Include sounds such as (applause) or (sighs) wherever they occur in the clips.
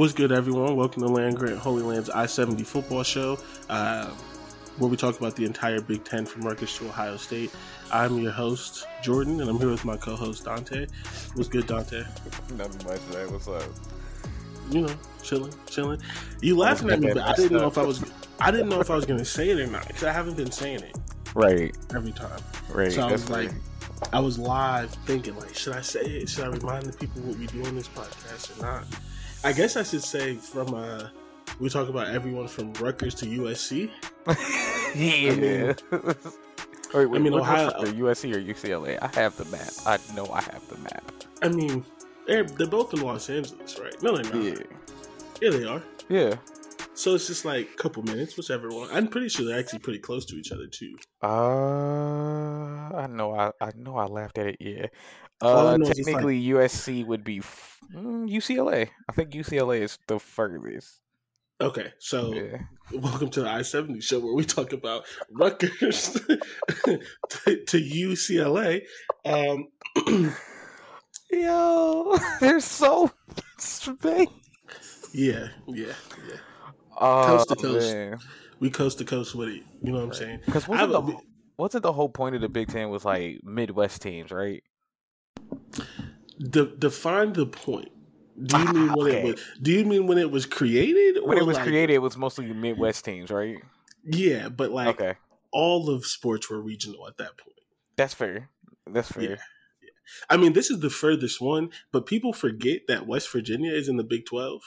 What's good, everyone? Welcome to Land Grant Holy Land's I 70 football show, uh, where we talk about the entire Big Ten from Rutgers to Ohio State. I'm your host, Jordan, and I'm here with my co host, Dante. What's good, Dante? Nothing much, man. What's up? You know, chilling, chilling. You laughing at me, but I didn't know if I was, I didn't know if I was going to say it or not because I haven't been saying it Right, every time. right. So I was like. I was live thinking, like, should I say it? Should I remind the people what we do on this podcast or not? I guess I should say from uh we talk about everyone from Rutgers to USC. (laughs) yeah. mean- wait, wait, I mean, what Ohio- USC or UCLA? I have the map. I know I have the map. I mean, they're they're both in Los Angeles, right? No, they're not. Yeah, Yeah, they are. yeah. So it's just like a couple minutes, whichever one. I'm pretty sure they're actually pretty close to each other too. Uh, I know. I I know. I laughed at it. Yeah. Uh, know is it's like- technically, USC would be f- mm, UCLA. I think UCLA is the furthest. Okay, so Yeah. welcome to the I seventy show where we talk about Rutgers (laughs) to, to UCLA. Um, (clears throat) Yo, (laughs) they're so space. yeah, yeah, yeah. Oh, Coast to coast. man. We coast to coast with it. You know what I'm saying? Because wasn't the wasn't the whole point of the Big Ten was like Midwest teams, right? De- define the point. Do you mean when Okay. it was? Do you mean when it was created? Or When it was like- created, it was mostly Midwest teams, right? Yeah, but like okay, all of sports were regional at that point. that's fair. That's fair. Yeah. I mean, this is the furthest one, but people forget that West Virginia is in the Big Twelve,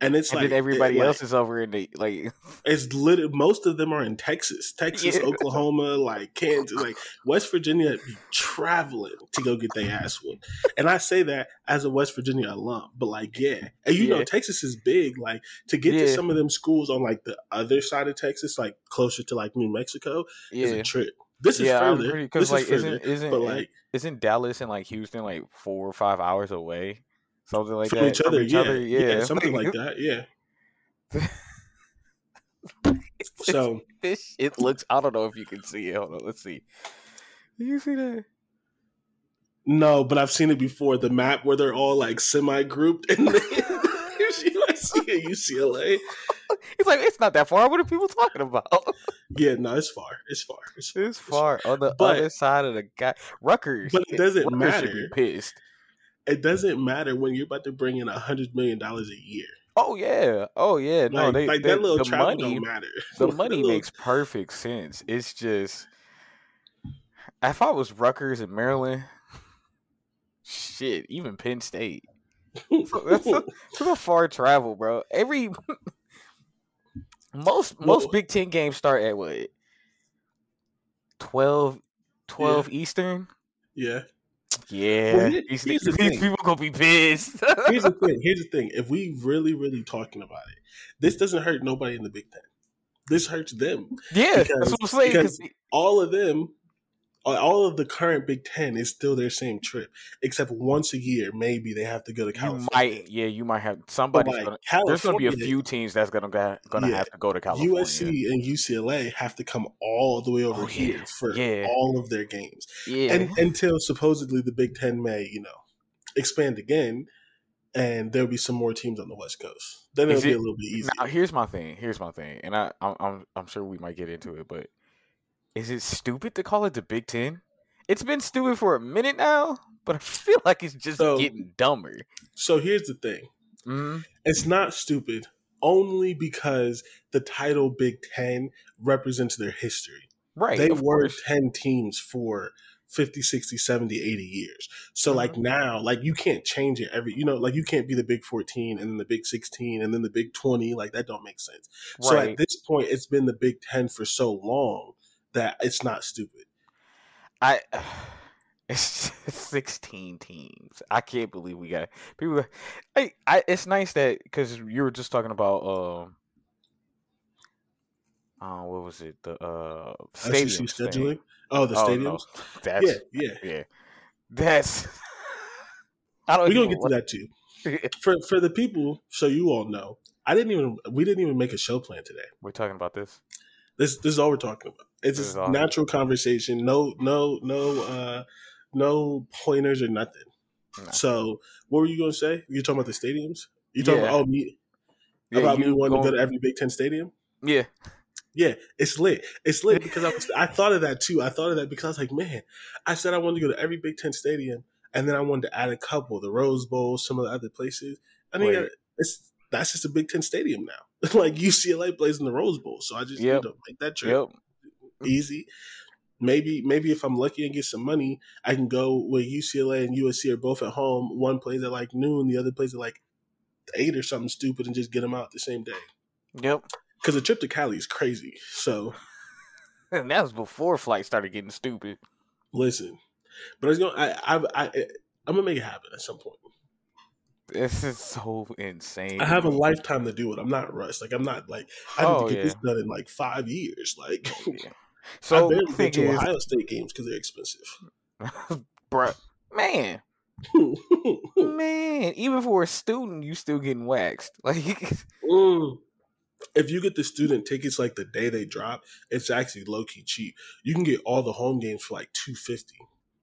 and it's And like everybody it, like, else is over in the like. It's lit. Most of them are in Texas, Texas, Yeah. Oklahoma, like Kansas, like West Virginia. Be traveling to go get their ass whooped, and I say that as a West Virginia alum. But like, yeah, and you know, Texas is big. Like to get to some of them schools on like the other side of Texas, like closer to like New Mexico, is a trip. This is yeah. Further. this because like is further. isn't isn't but like isn't Dallas and like Houston like four or five hours away, something like from that each other, each yeah, other? yeah, something like (laughs) that, yeah. So this shit looks. I don't know if you can see it. Hold on, let's see. Do you see that? no, but I've seen it before. The map where they're all like semi-grouped, and then here's USC and UCLA. He's like, it's not that far. What are people talking about? Yeah, no, it's far. It's far. It's far. It's far on the But- other side of the guy. Rutgers, But it doesn't Rutgers should matter. be pissed. It doesn't matter when you're about to bring in a hundred million dollars a year. Oh yeah, oh yeah. No, Like, they, like they- that little the travel money. don't matter. The (laughs) money little- makes perfect sense. It's just if I was Rutgers in Maryland, shit, even Penn State. That's a, that's a (laughs) far travel, bro. Every most most Big Ten games start at what 12, 12 Eastern. yeah. Yeah, Well, here- these, here's the (laughs) people gonna be pissed. (laughs) Here's the thing. Here's the thing. If we really, really talking about it, this doesn't hurt nobody in the Big Ten. This hurts them. yeah, because- that's what I'm saying. 'cause because- All of them, all of the current Big Ten is still their same trip, except once a year, maybe they have to go to you California. might, yeah, you might have somebody. like there's gonna be a few teams that's gonna gonna have to go to California. USC and UCLA have to come all the way over Oh, here yeah. for Yeah. all of their games, yeah, and until supposedly the Big Ten may, you know, expand again. and there'll be some more teams on the West Coast. Then it'll be a little bit easier. Now, here's my thing. Here's my thing, and I, I'm, I'm, I'm sure we might get into it, but is it stupid to call it the Big Ten? It's been stupid for a minute now, but I feel like it's just So- getting dumber. So here's the thing: hmm it's not stupid only because the title Big Ten represents their history. Right? they were course. 10 teams for 50 60 70 80 years so like Mm-hmm. now like you can't change it every you know like you can't be the big 14 and then the big 16 and then the big 20 like that don't make sense so at this point it's been the big 10 for so long that it's not stupid I. (sighs) It's (laughs) 16 teams. I can't believe we got people. I, I it's nice that because you were just talking about um. Uh, what was it? The uh stadium scheduling oh the Oh, stadiums no. That's yeah yeah (laughs) Yeah, that's. (laughs) I don't. we're gonna get to that too for for the people so you all know i didn't even we didn't even make a show plan today We're talking about this. This this is all we're talking about. It's This just is all- natural conversation. No no no uh no pointers or nothing. Nah. So what were you gonna say? You talking about the stadiums? You talking Yeah. about oh me Yeah, about me you wanting to go to every Big Ten stadium? Yeah, Yeah, it's lit. It's lit (laughs) because I was I thought of that too. I thought of that because I was like, man, I said I wanted to go to every Big Ten stadium, and then I wanted to add a couple, the Rose Bowl, some of the other places. I mean, Wait. it's that's just a Big Ten stadium now. (laughs) like UCLA plays in the Rose Bowl, so I just Yep. need to make that trip yep. easy. Maybe maybe if I'm lucky and get some money, I can go where UCLA and USC are both at home. One plays at like noon, the other plays at like eight or something stupid, and just get them out the same day. Yep. Because the trip to Cali is crazy. So (laughs) And that was before flights started getting stupid. listen, but I was going. I I I I'm gonna make it happen at some point. This is so insane. I have a lifetime to do it. I'm not rushed. Like I'm not like I need Oh, to get this done in like five years. Like Yeah. (laughs) I So barely the go to is, Ohio State games because they're expensive. (laughs) bruh, man, (laughs) man, even for a student, you still getting waxed. Like, Mm. If you get the student tickets like the day they drop, it's actually low key cheap. You can get all the home games for like two fifty,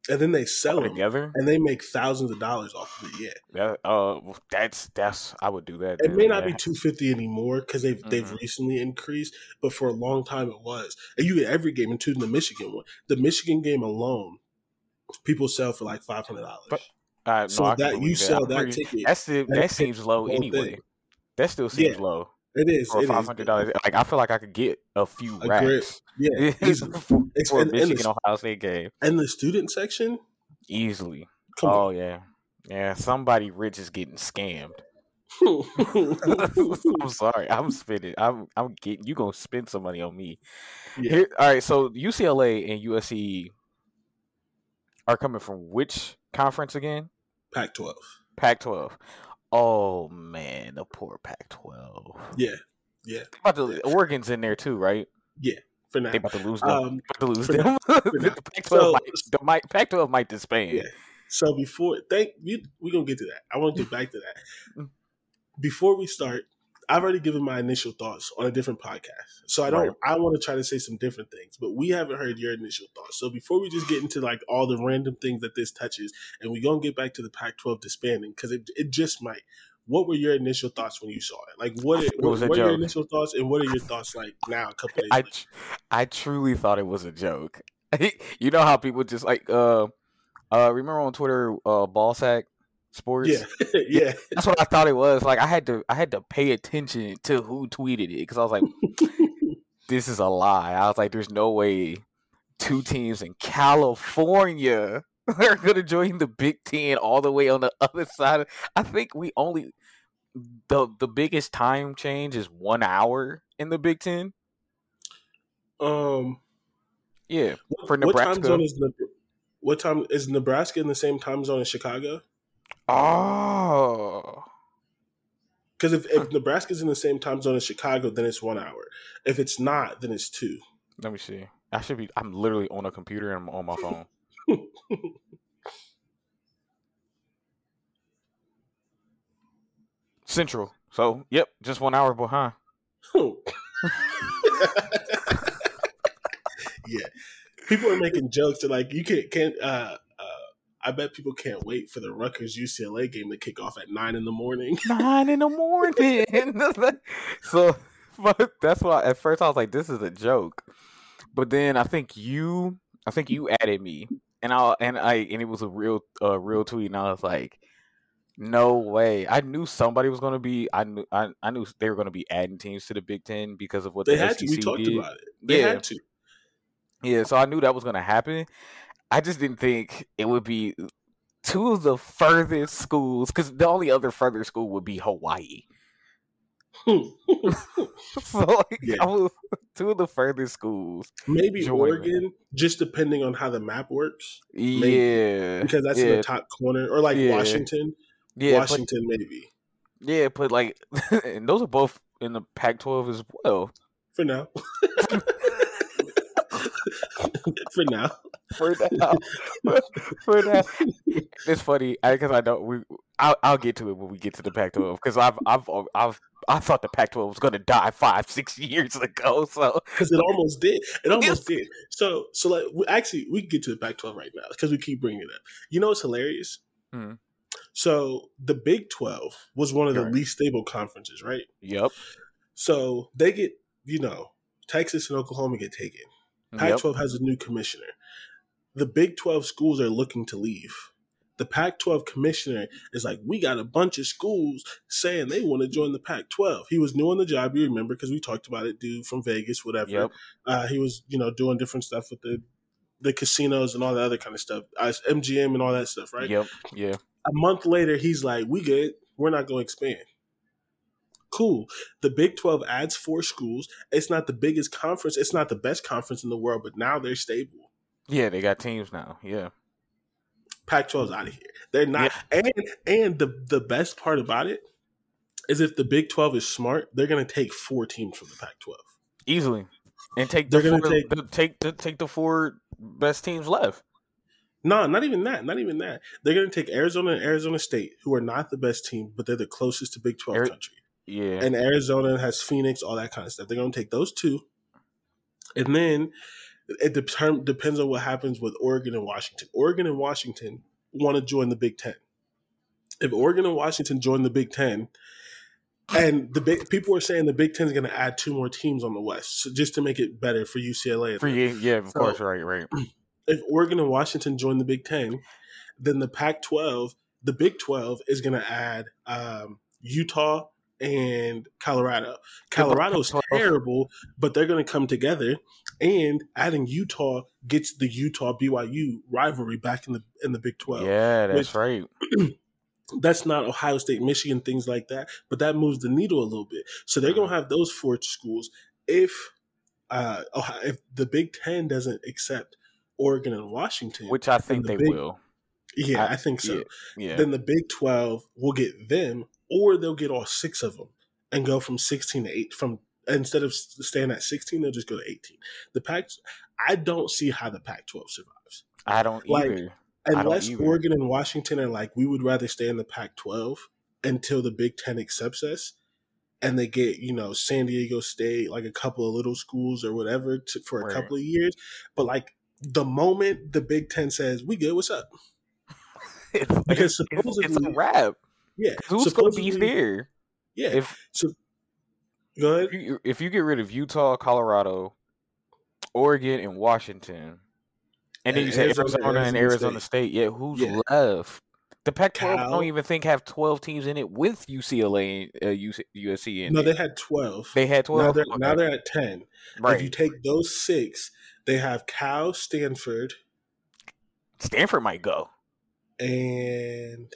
and then they sell them together. and they make thousands of dollars off of it. Yeah, That, uh, that's that's I would do that. it dude, may not be two fifty anymore because they've they've Mhm. recently increased, but for a long time it was. And you get every game, including the Michigan one. The Michigan game alone, people sell for like five hundred dollars. But- Uh, no, So can that you sell that pretty- ticket. That's the, that that seems low anyway. thing. That still seems Yeah, low It is for five hundred dollars. Like I feel like I could get a few A grip. Yeah, (laughs) for, Ex- for a and- and the- Michigan Ohio State game and the student section. easily. Come oh yeah, yeah. Somebody rich is getting scammed. (laughs) I'm sorry. I'm spending. I'm. I'm getting. You gonna spend some money on me? Yeah. Here, all right. So UCLA and USC are coming from which conference again? Pac-12. Pac-12. Oh man, the poor Pac-12. Yeah, yeah, About to, Oregon's in there too, right? Yeah, for now. They about to lose them. Um, to lose them. (laughs) the Pac-12 So- might, the might, Pac-12 might disband. Yeah. so before thank you, we're gonna get to that. I want to get back to that. (laughs) Mm. Before we start, I've already given my initial thoughts on a different podcast, so I don't. Right. I want to try to say some different things, but we haven't heard your initial thoughts. So before we just get into like all the random things that this touches, and we're gonna get back to the Pac-12 disbanding because it it just might. What were your initial thoughts when you saw it? Like, what, It what are your initial thoughts, and what are your thoughts like now? A couple days I, later? tr- I truly thought it was a joke. (laughs) you know how people just like uh uh remember on Twitter uh ball sack sports? Yeah, (laughs) yeah. That's what I thought it was. Like I had to I had to pay attention to who tweeted it because I was like, (laughs) this is a lie. I was like, there's no way two teams in California (laughs) are gonna join the Big Ten all the way on the other side. I think we only the the biggest time change is one hour in the Big Ten. Um, Yeah, what, For what time Nebraska. zone is Neb- what time is Nebraska in the same time zone as Chicago? Oh, Because if, if Nebraska's in the same time zone as Chicago, then it's one hour. If it's not, then it's two. let me see. I should be. I'm literally on a computer and I'm on my phone. (laughs) Central. So, yep, just one hour behind. (laughs) yeah, people are making jokes. They're like, you can't can't. Uh, I bet people can't wait for the Rutgers UCLA game to kick off at nine in the morning. (laughs) Nine in the morning. (laughs) so, but that's why at first I was like, "This is a joke," but then I think you, I think you added me, and I and I and it was a real, uh, real tweet, and I was like, "No way!" I knew somebody was going to be. I knew. I, I knew they were going to be adding teams to the Big Ten because of what they the had SEC to. We talked did. about it. They Yeah. had to. Yeah, so I knew that was going to happen. I just didn't think it would be two of the furthest schools because the only other further school would be Hawaii. Hmm. (laughs) So like, Yeah. Was two of the furthest schools. Maybe Oregon, just depending on how the map works, Yeah, because that's in the top corner, or like Yeah. Washington. yeah, Washington, maybe yeah, but like, (laughs) and those are both in the Pac-12 as well. for now. (laughs) for now, For now, for now, it's funny because I know we. I'll, I'll get to it when we get to the Pac-12 because I've, I've, I've, I thought the Pac-12 was going to die five, six (laughs) years ago. So because it almost did. It almost did. So, so like, we, actually, we can get to the Pac-12 right now because we keep bringing it up. You know it's hilarious? Hmm. So the Big 12 was one of the Right. least stable conferences, right? Yep. So they get, you know, Texas and Oklahoma get taken. Pac Yep. 12 has a new commissioner. The Big 12 schools are looking to leave. The Pac 12 commissioner is like, we got a bunch of schools saying they want to join the Pac 12. He was new on the job, you remember, because we talked about it, dude from Vegas, whatever. Yep. Uh, he was, you know, doing different stuff with the the casinos and all the other kind of stuff, uh, MGM and all that stuff, right? Yep. Yeah. A month later, he's like, we good. We're not going to expand. Cool. The Big 12 adds four schools. It's not the biggest conference. It's not the best conference in the world, but now they're stable. Yeah. They got teams now. Yeah. Pac 12's out of here. They're not. And and the, the best part about it is if the Big 12 is smart, they're going to take four teams from the Pac 12. Easily. And take the They're gonna four, take- the, take the take the four best teams left. No, not even that. Not even that. They're going to take Arizona and Arizona State, who are not the best team, but they're the closest to Big 12 Ari- country. Yeah. and Arizona has Phoenix, all that kind of stuff. They're going to take those two, and then it dep- depends on what happens with Oregon and Washington. Oregon and Washington want to join the Big Ten. If Oregon and Washington join the Big Ten, and the big people are saying the Big Ten is going to add two more teams on the West, so just to make it better for UCLA. For you, yeah, of So- course, right, right. (clears throat) If Oregon and Washington join the Big Ten, then the Pac-12, the Big 12 is going to add um, Utah and Colorado. Colorado's Pac-12 terrible, but they're going to come together. And adding Utah gets the Utah BYU rivalry back in the in the Big 12. yeah, that's which- right. (clears throat) That's not Ohio State, Michigan, things like that, but that moves the needle a little bit. So they're going to have those four schools. If uh, Ohio, if the Big Ten doesn't accept Oregon and Washington, Which I think the they big- will. yeah, I- I, think so. yeah, Yeah. Then the Big Twelve will get them, or they'll get all six of them and go from sixteen to eight. From instead of staying at sixteen, they'll just go to eighteen. The Pac, I don't see how the Pac twelve survives I don't like, either. don't unless either. Oregon and Washington are like, we would rather stay in the Pac twelve until the Big Ten accepts us. And they get, you know, San Diego State, like a couple of little schools or whatever to, for a Right. couple of years. But like the moment the Big Ten says, we good, what's up? (laughs) It's, Because it's, it's a wrap. Yeah. Who's going to be supposedly- there? Yeah. If so go ahead. if you, if you get rid of Utah, Colorado, Oregon, and Washington, and then you say Arizona, Arizona, and Arizona Arizona State, yeah, who's Yeah. left? The Pac-12 I don't even think have 12 teams in it with UCLA, and uh, UC, USC in No, it. they had twelve. They had now 12. they're Okay. now they're at ten. right. If you take those six, they have Cal, Stanford, Stanford might go. and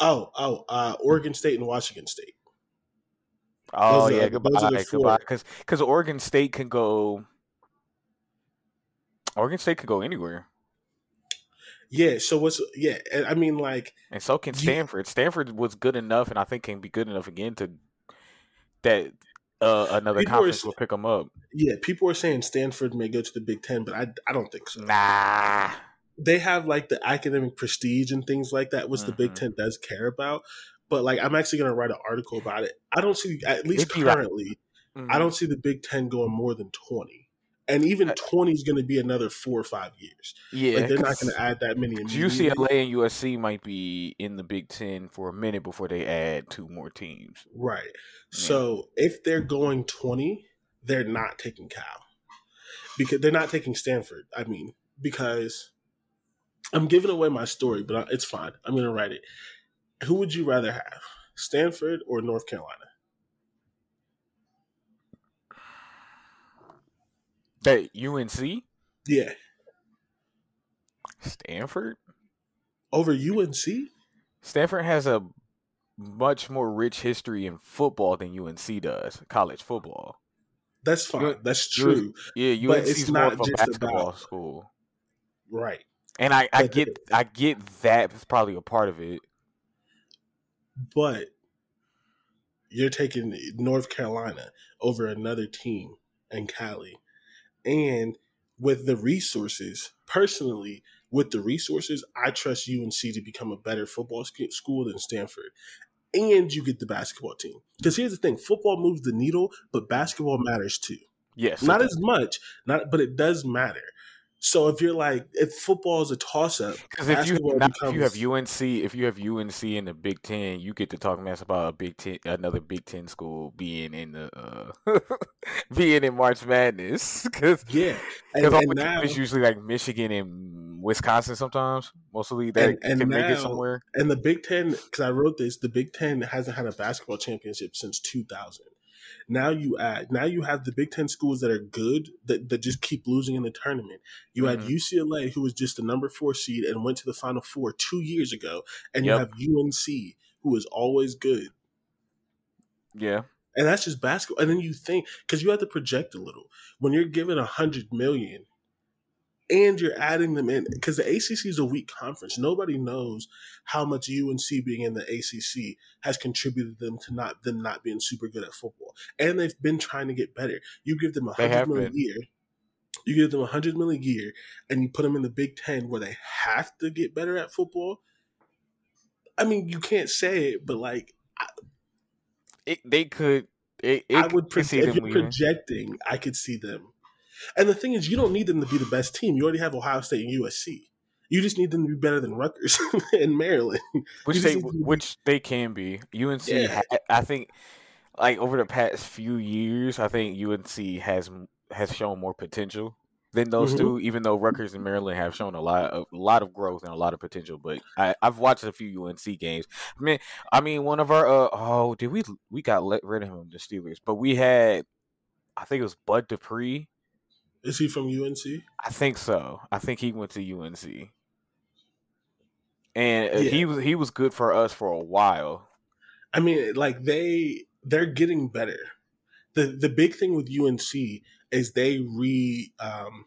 oh oh uh, Oregon State and Washington State. Oh Those yeah, are goodbye, goodbye. Because because Oregon State can go. Oregon State could go anywhere, Yeah. So what's yeah? I mean, like and so can You- Stanford. Stanford was good enough, and I think can be good enough again to that uh, another People are conference will pick them up. yeah, people are saying Stanford may go to the Big Ten, but I I don't think so. Nah, They have like the academic prestige and things like that, which the Big Mhm. Ten does care about. But like, I'm actually going to write an article about it. I don't see, at least It'd be like- currently, I Mhm. don't see the Big Ten going more than 20. and even twenty is going to be another four or five years. Yeah, like they're not going to add that many. UCLA and USC might be in the Big Ten for a minute before they add two more teams. Right. Yeah. So if they're going twenty, they're not taking Cal because they're not taking Stanford. I mean, because I'm giving away my story, but it's fine. I'm going to write it. Who would you rather have, Stanford or North Carolina? Hey, UNC? Yeah. Stanford? Over UNC? Stanford has a much more rich history in football than UNC does, college football. That's fine. That's true. Yeah, UNC is more of a basketball about, school. Right. And I, I get I get that it's probably a part of it. But you're taking North Carolina over another team in Cali and with the resources, personally, with the resources, I trust UNC to become a better football school than Stanford. And you get the basketball team. Because here's the thing football moves the needle, but basketball matters too. Yes. Not as much, not but it does matter. So if you're like, if football is a toss up, because if you becomes... if you have UNC, if you have UNC in the Big Ten, you get to talk mess about a Big Ten, another Big Ten school being in the uh, (laughs) being in March Madness. Cause, yeah, because it's usually like Michigan and Wisconsin. Sometimes, mostly that and, and can now, make it somewhere. And the Big Ten, because I wrote this, the Big Ten hasn't had a basketball championship since 2000. Now you add, now you have the Big Ten schools that are good that, that just keep losing in the tournament. You mm-hmm. had UCLA, who was just the number four seed and went to the Final Four two years ago, and yep. you have UNC, who is always good. Yeah. And that's just basketball. And then you think because you have to project a little when you're given a hundred million and you're adding them in because the ACC is a weak conference. Nobody knows how much UNC being in the ACC has contributed them to not them not being super good at football, and they've been trying to get better. You give them a hundred million a year, you give them a hundred million a year, and you put them in the Big Ten where they have to get better at football. I mean, you can't say it, but like, I, it, they could. It, I would if you're projecting, I could see them and the thing is, you don't need them to be the best team. You already have Ohio State and USC. You just need them to be better than Rutgers (laughs) and Maryland, which they which they can be. UNC, yeah. I think, like over the past few years, I think UNC has has shown more potential than those mm-hmm. two. Even though Rutgers and Maryland have shown a lot of a lot of growth and a lot of potential, but I, have watched a few UNC games. I mean, I mean, one of our uh, oh, did we we got let rid of him the Steelers, but we had I think it was Bud Dupree is he from UNC? I think so. I think he went to UNC, and uh, yeah. he was he was good for us for a while. I mean, like they they're getting better. the The big thing with UNC is they re um,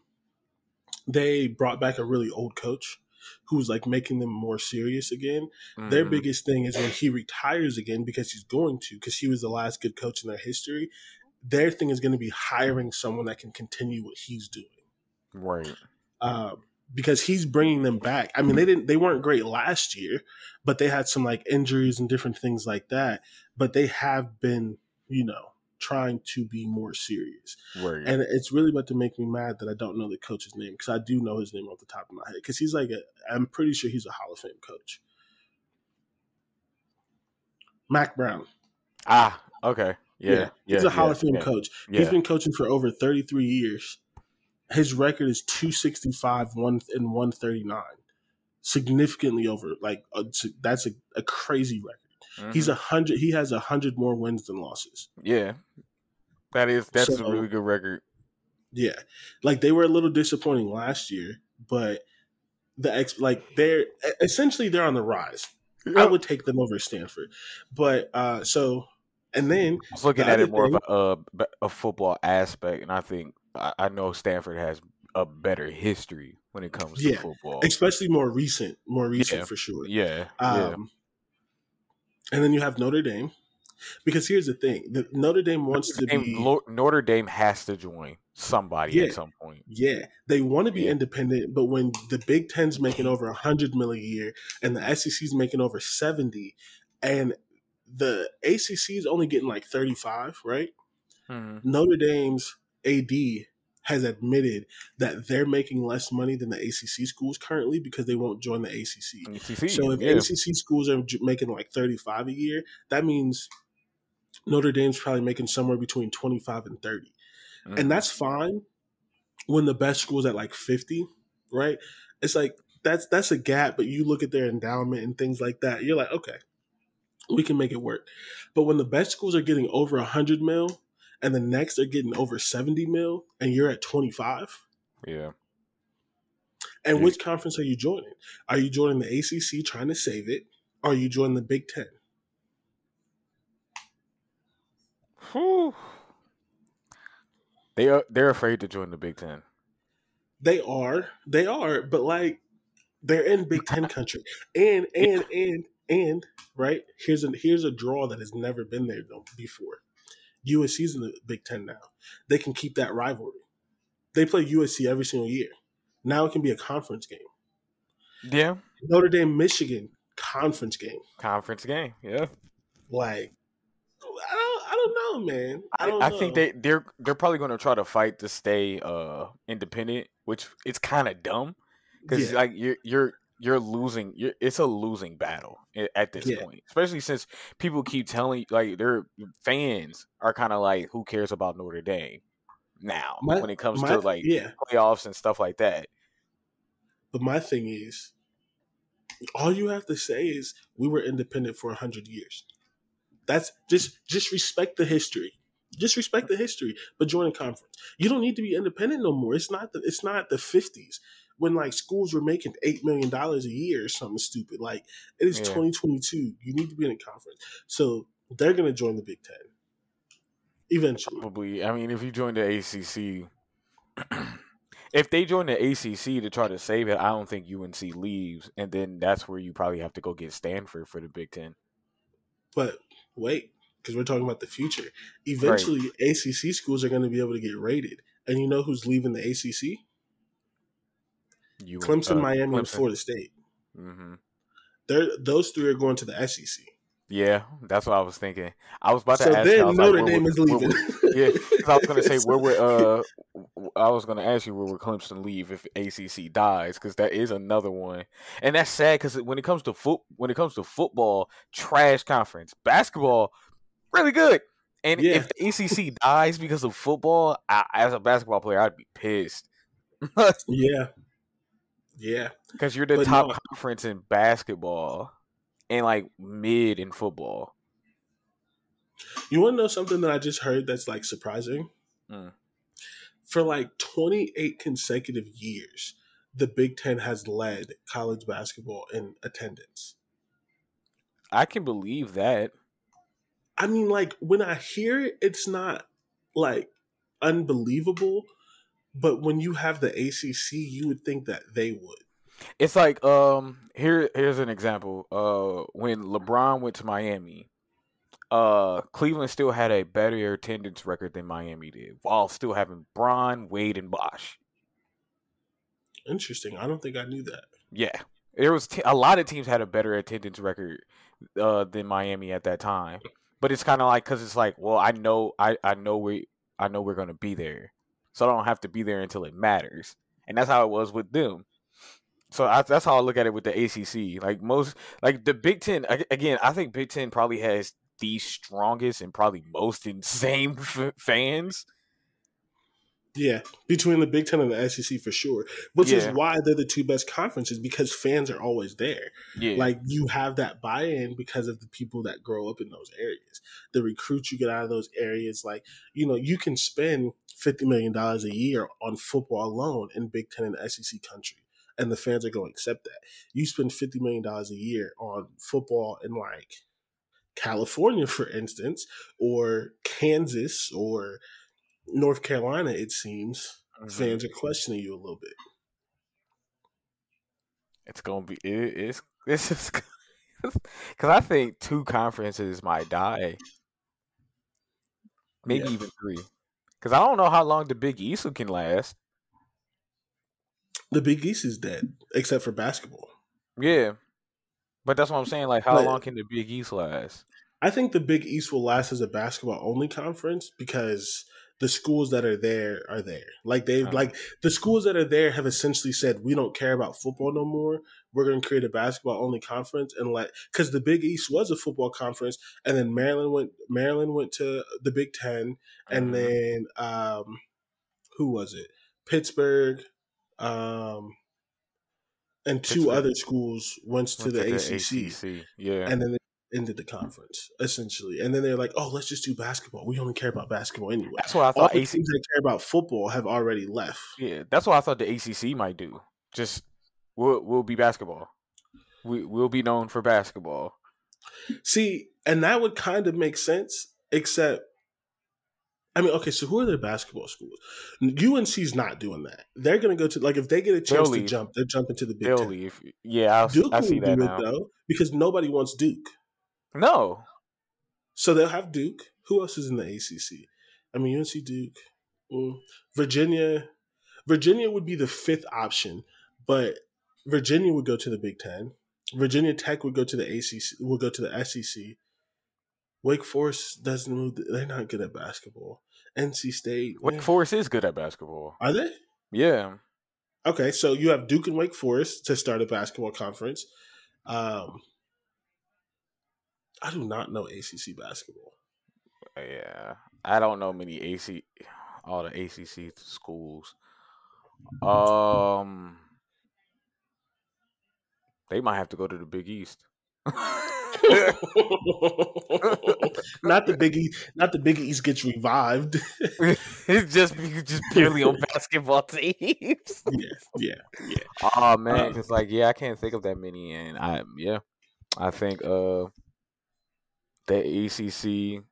they brought back a really old coach who was like making them more serious again. Mm-hmm. Their biggest thing is when he retires again because he's going to because he was the last good coach in their history their thing is going to be hiring someone that can continue what he's doing. Right. Um, because he's bringing them back. I mean, they didn't, they weren't great last year, but they had some like injuries and different things like that. But they have been, you know, trying to be more serious. Right. And it's really about to make me mad that I don't know the coach's name because I do know his name off the top of my head because he's like, a, I'm pretty sure he's a Hall of Fame coach. Mack Brown. Ah, okay. Yeah, yeah he's a Hall yeah, of Fame yeah, coach. He's been coaching for over 33 years. His record is 265 one and 139, significantly over. Like uh, that's a, a crazy record. Mm-hmm. He's a hundred. He has a hundred more wins than losses. Yeah, that is that's so, a really good record. Yeah, like they were a little disappointing last year, but the ex like they're essentially they're on the rise. I would take them over Stanford, but uh so and then I was looking the at it more thing, of a, a, a football aspect, and I think I, know Stanford has a better history when it comes to football, especially more recent, more recent yeah, for sure. Yeah, um, yeah. And then you have Notre Dame, because here's the thing: the, Notre Dame wants Notre to Dame, be Notre Dame has to join somebody yeah, at some point. Yeah, they want to be yeah. independent, but when the Big Ten's making over a hundred million a year and the SEC's making over seventy, and the ACC is only getting like 35, right? Mm-hmm. Notre Dame's AD has admitted that they're making less money than the ACC schools currently because they won't join the ACC. ACC, So if yeah. ACC schools are making like 35 a year, that means Notre Dame's probably making somewhere between 25 and 30. Mhm. And that's fine when the best school's at like 50, right? It's like that's that's a gap, but you look at their endowment and things like that, you're like, okay, we can make it work. But when the best schools are getting over 100 mil and the next are getting over 70 mil and you're at 25, yeah. and Yeah. which conference are you joining? Are you joining the ACC trying to save it? Or are you joining the Big Ten? Whew. They are they're afraid to join the Big Ten. They are, they are, but like they're in Big Ten country, and and and and right here's a here's a draw that has never been there though before. USC's in the Big Ten now. They can keep that rivalry. They play USC every single year. Now it can be a conference game. Yeah. Notre Dame, Michigan, conference game. Conference game. Yeah. Like, I don't, I don't know, man. I I, don't. I know. think they they're they're probably going to try to fight to stay uh independent, which it's kind of dumb because Yeah. like you're you're you're losing. You're, it's a losing battle at this Yeah. point, especially since people keep telling like their mm, fans are kind of like, who cares about Notre Dame now My- when it comes my- to like yeah. playoffs and stuff like that. But my thing is, all you have to say is we were independent for hundred years. That's just just respect the history. Just respect the history, but join a conference. You don't need to be independent no more. It's not the it's not the fifties when like schools were making eight million dollars a year or something stupid. Like it is Yeah. twenty twenty two. You need to be in a conference. So they're gonna join the Big Ten eventually. Probably. I mean, if you join the ACC, (clears throat) if they join the ACC to try to save it, I don't think UNC leaves, and then that's where you probably have to go get Stanford for the Big Ten. But wait, because we're talking about the future. Eventually, ACC schools are going to be able to get rated. And you know who's leaving the ACC? You, Clemson, Miami, and Florida State. hmm They're those three are going to the SEC. Yeah, that's what I was thinking. I was about to ask. you, then like, Notre where Dame is leaving. would- yeah, 'cause I was gonna say where would (laughs) uh, I was gonna ask you where would Clemson leave if ACC dies because that is another one, and that's sad because when it comes to foot when it comes to football, trash conference, basketball, really good, and Yeah. if the ACC dies because of football, I, as a basketball player, I'd be pissed (laughs) yeah, yeah. because you're the But top no. conference in basketball and like mid in football. You want to know something that I just heard that's like surprising? Mm. For like 28 consecutive years, the Big Ten has led college basketball in attendance. I can believe that. I mean, like when I hear it, it's not like unbelievable, but when you have the ACC, you would think that they would. It's like um here here's an example. Uh when LeBron went to Miami, uh Cleveland still had a better attendance record than Miami did, while still having Bron, Wade, and Bosh. Interesting. I don't think I knew that. Yeah. There was te- a lot of teams had a better attendance record uh than Miami at that time. But it's kind of like cuz it's like, well, I know I I know we I know we're going to be there. So I don't have to be there until it matters. And that's how it was with them. So I, that's how I look at it with the ACC. Like most, like the Big Ten. Again, I think Big Ten probably has the strongest and probably most (laughs) insane f- fans. Yeah, between the Big Ten and the SEC for sure, which is why they're the two best conferences because fans are always there. Yeah, Like you have that buy-in because of the people that grow up in those areas, the recruits you get out of those areas. Like you know, you can spend fifty million dollars a year on football alone in Big Ten and SEC country, and the fans are going to accept that. You spend fifty million dollars a year on football in like California, for instance, or Kansas, or North Carolina. It seems Mhm. fans are questioning you a little bit. it's gonna be. It, it's this is because I think two conferences might die, maybe Yeah. even three. Because I don't know how long the Big East can last. The Big East is dead, except for basketball. Yeah, but that's what I'm saying. Like, how But- long can the Big East last? I think the Big East will last as a basketball only conference because the schools that are there are there. Like they Uh-huh. like the schools that are there have essentially said we don't care about football no more. We're going to create a basketball only conference and let because the Big East was a football conference, and then Maryland went Maryland went to the Big Ten, and Mhm. then um, who was it? Pittsburgh, um, and two Pittsburgh. other schools went to Went the to ACC, ACC. Yeah. and then they ended the conference essentially. And then they're like, "Oh, let's just do basketball. We only care about basketball anyway." that's what I thought. All the ACC teams that care about football have already left. Yeah, that's what I thought the ACC might do. Just we'll we'll be basketball. We we'll be known for basketball. See, and that would kind of make sense, except. I mean, okay, so who are their basketball schools? UNC's not doing that. They're going to go to like if they get a chance to jump, they're jumping to the Big They'll Ten. leave. Yeah, I, Duke I see that do now. it though because nobody wants Duke. No, So they'll have Duke. Who else is in the ACC? I mean, UNC, Duke, mm, Virginia. Virginia would be the fifth option, but Virginia would go to the Big Ten. Virginia Tech would go to the ACC. Will go to the SEC. Wake Forest doesn't move. They're not good at basketball. NC State. Wake Forest is good at basketball. Are they? Yeah, Okay, so you have Duke and Wake Forest to start a basketball conference. Um, I do not know ACC basketball. yeah. I don't know many AC, all the ACC schools. Um, they might have to go to the Big East. (laughs) not the Big East. Not the Big East gets revived. it's (laughs) just just purely on (laughs) basketball teams. yeah, yeah, yeah. Oh man, Uh, it's like yeah, I can't think of that many, and I yeah, I think uh the ACC,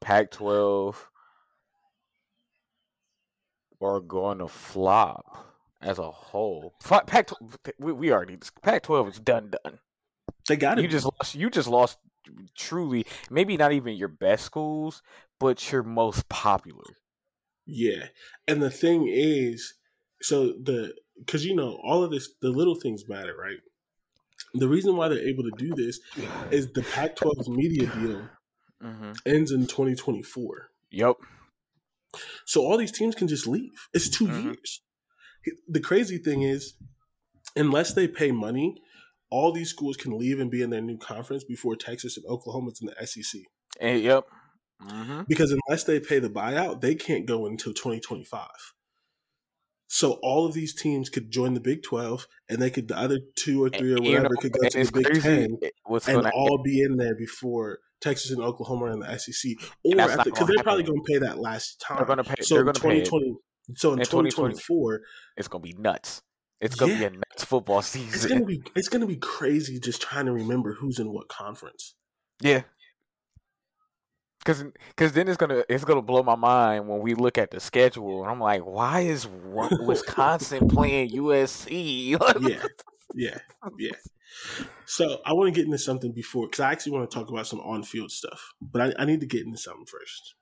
Pac-12 are going to flop as a whole. Pac we, we already Pac-12 is done done. They got it. You just lost. You just lost. Truly, maybe not even your best schools, but your most popular. Yeah, and the thing is, so the because you know all of this, the little things matter, right? The reason why they're able to do this is the Pac-12's media deal Mm-hmm. ends in 2024. Yep. So all these teams can just leave. It's 2 Mhm. years. The crazy thing is, unless they pay money, all these schools can leave and be in their new conference before Texas and Oklahoma's in the SEC. And, yep. Mm-hmm. Because unless they pay the buyout, they can't go until 2025. So all of these teams could join the Big 12, and they could the other two or three or You know, whatever could go to the Big Ten and all be in there before Texas and Oklahoma are in the SEC, or because gonna they're probably going to pay that last time. They're gonna pay- So in it. 2020, so in, In 2020. 2024, it's gonna be nuts. It's gonna Yeah. be a nuts football it's season. gonna be it's gonna be crazy just trying to remember who's in what conference. Yeah. Cause, cause then it's gonna it's gonna blow my mind when we look at the schedule and I'm like, why is Wisconsin (laughs) playing USC? (laughs) Yeah, yeah, yeah. So I want to get into something before because I actually want to talk about some on-field stuff, but I, I need to get into something first.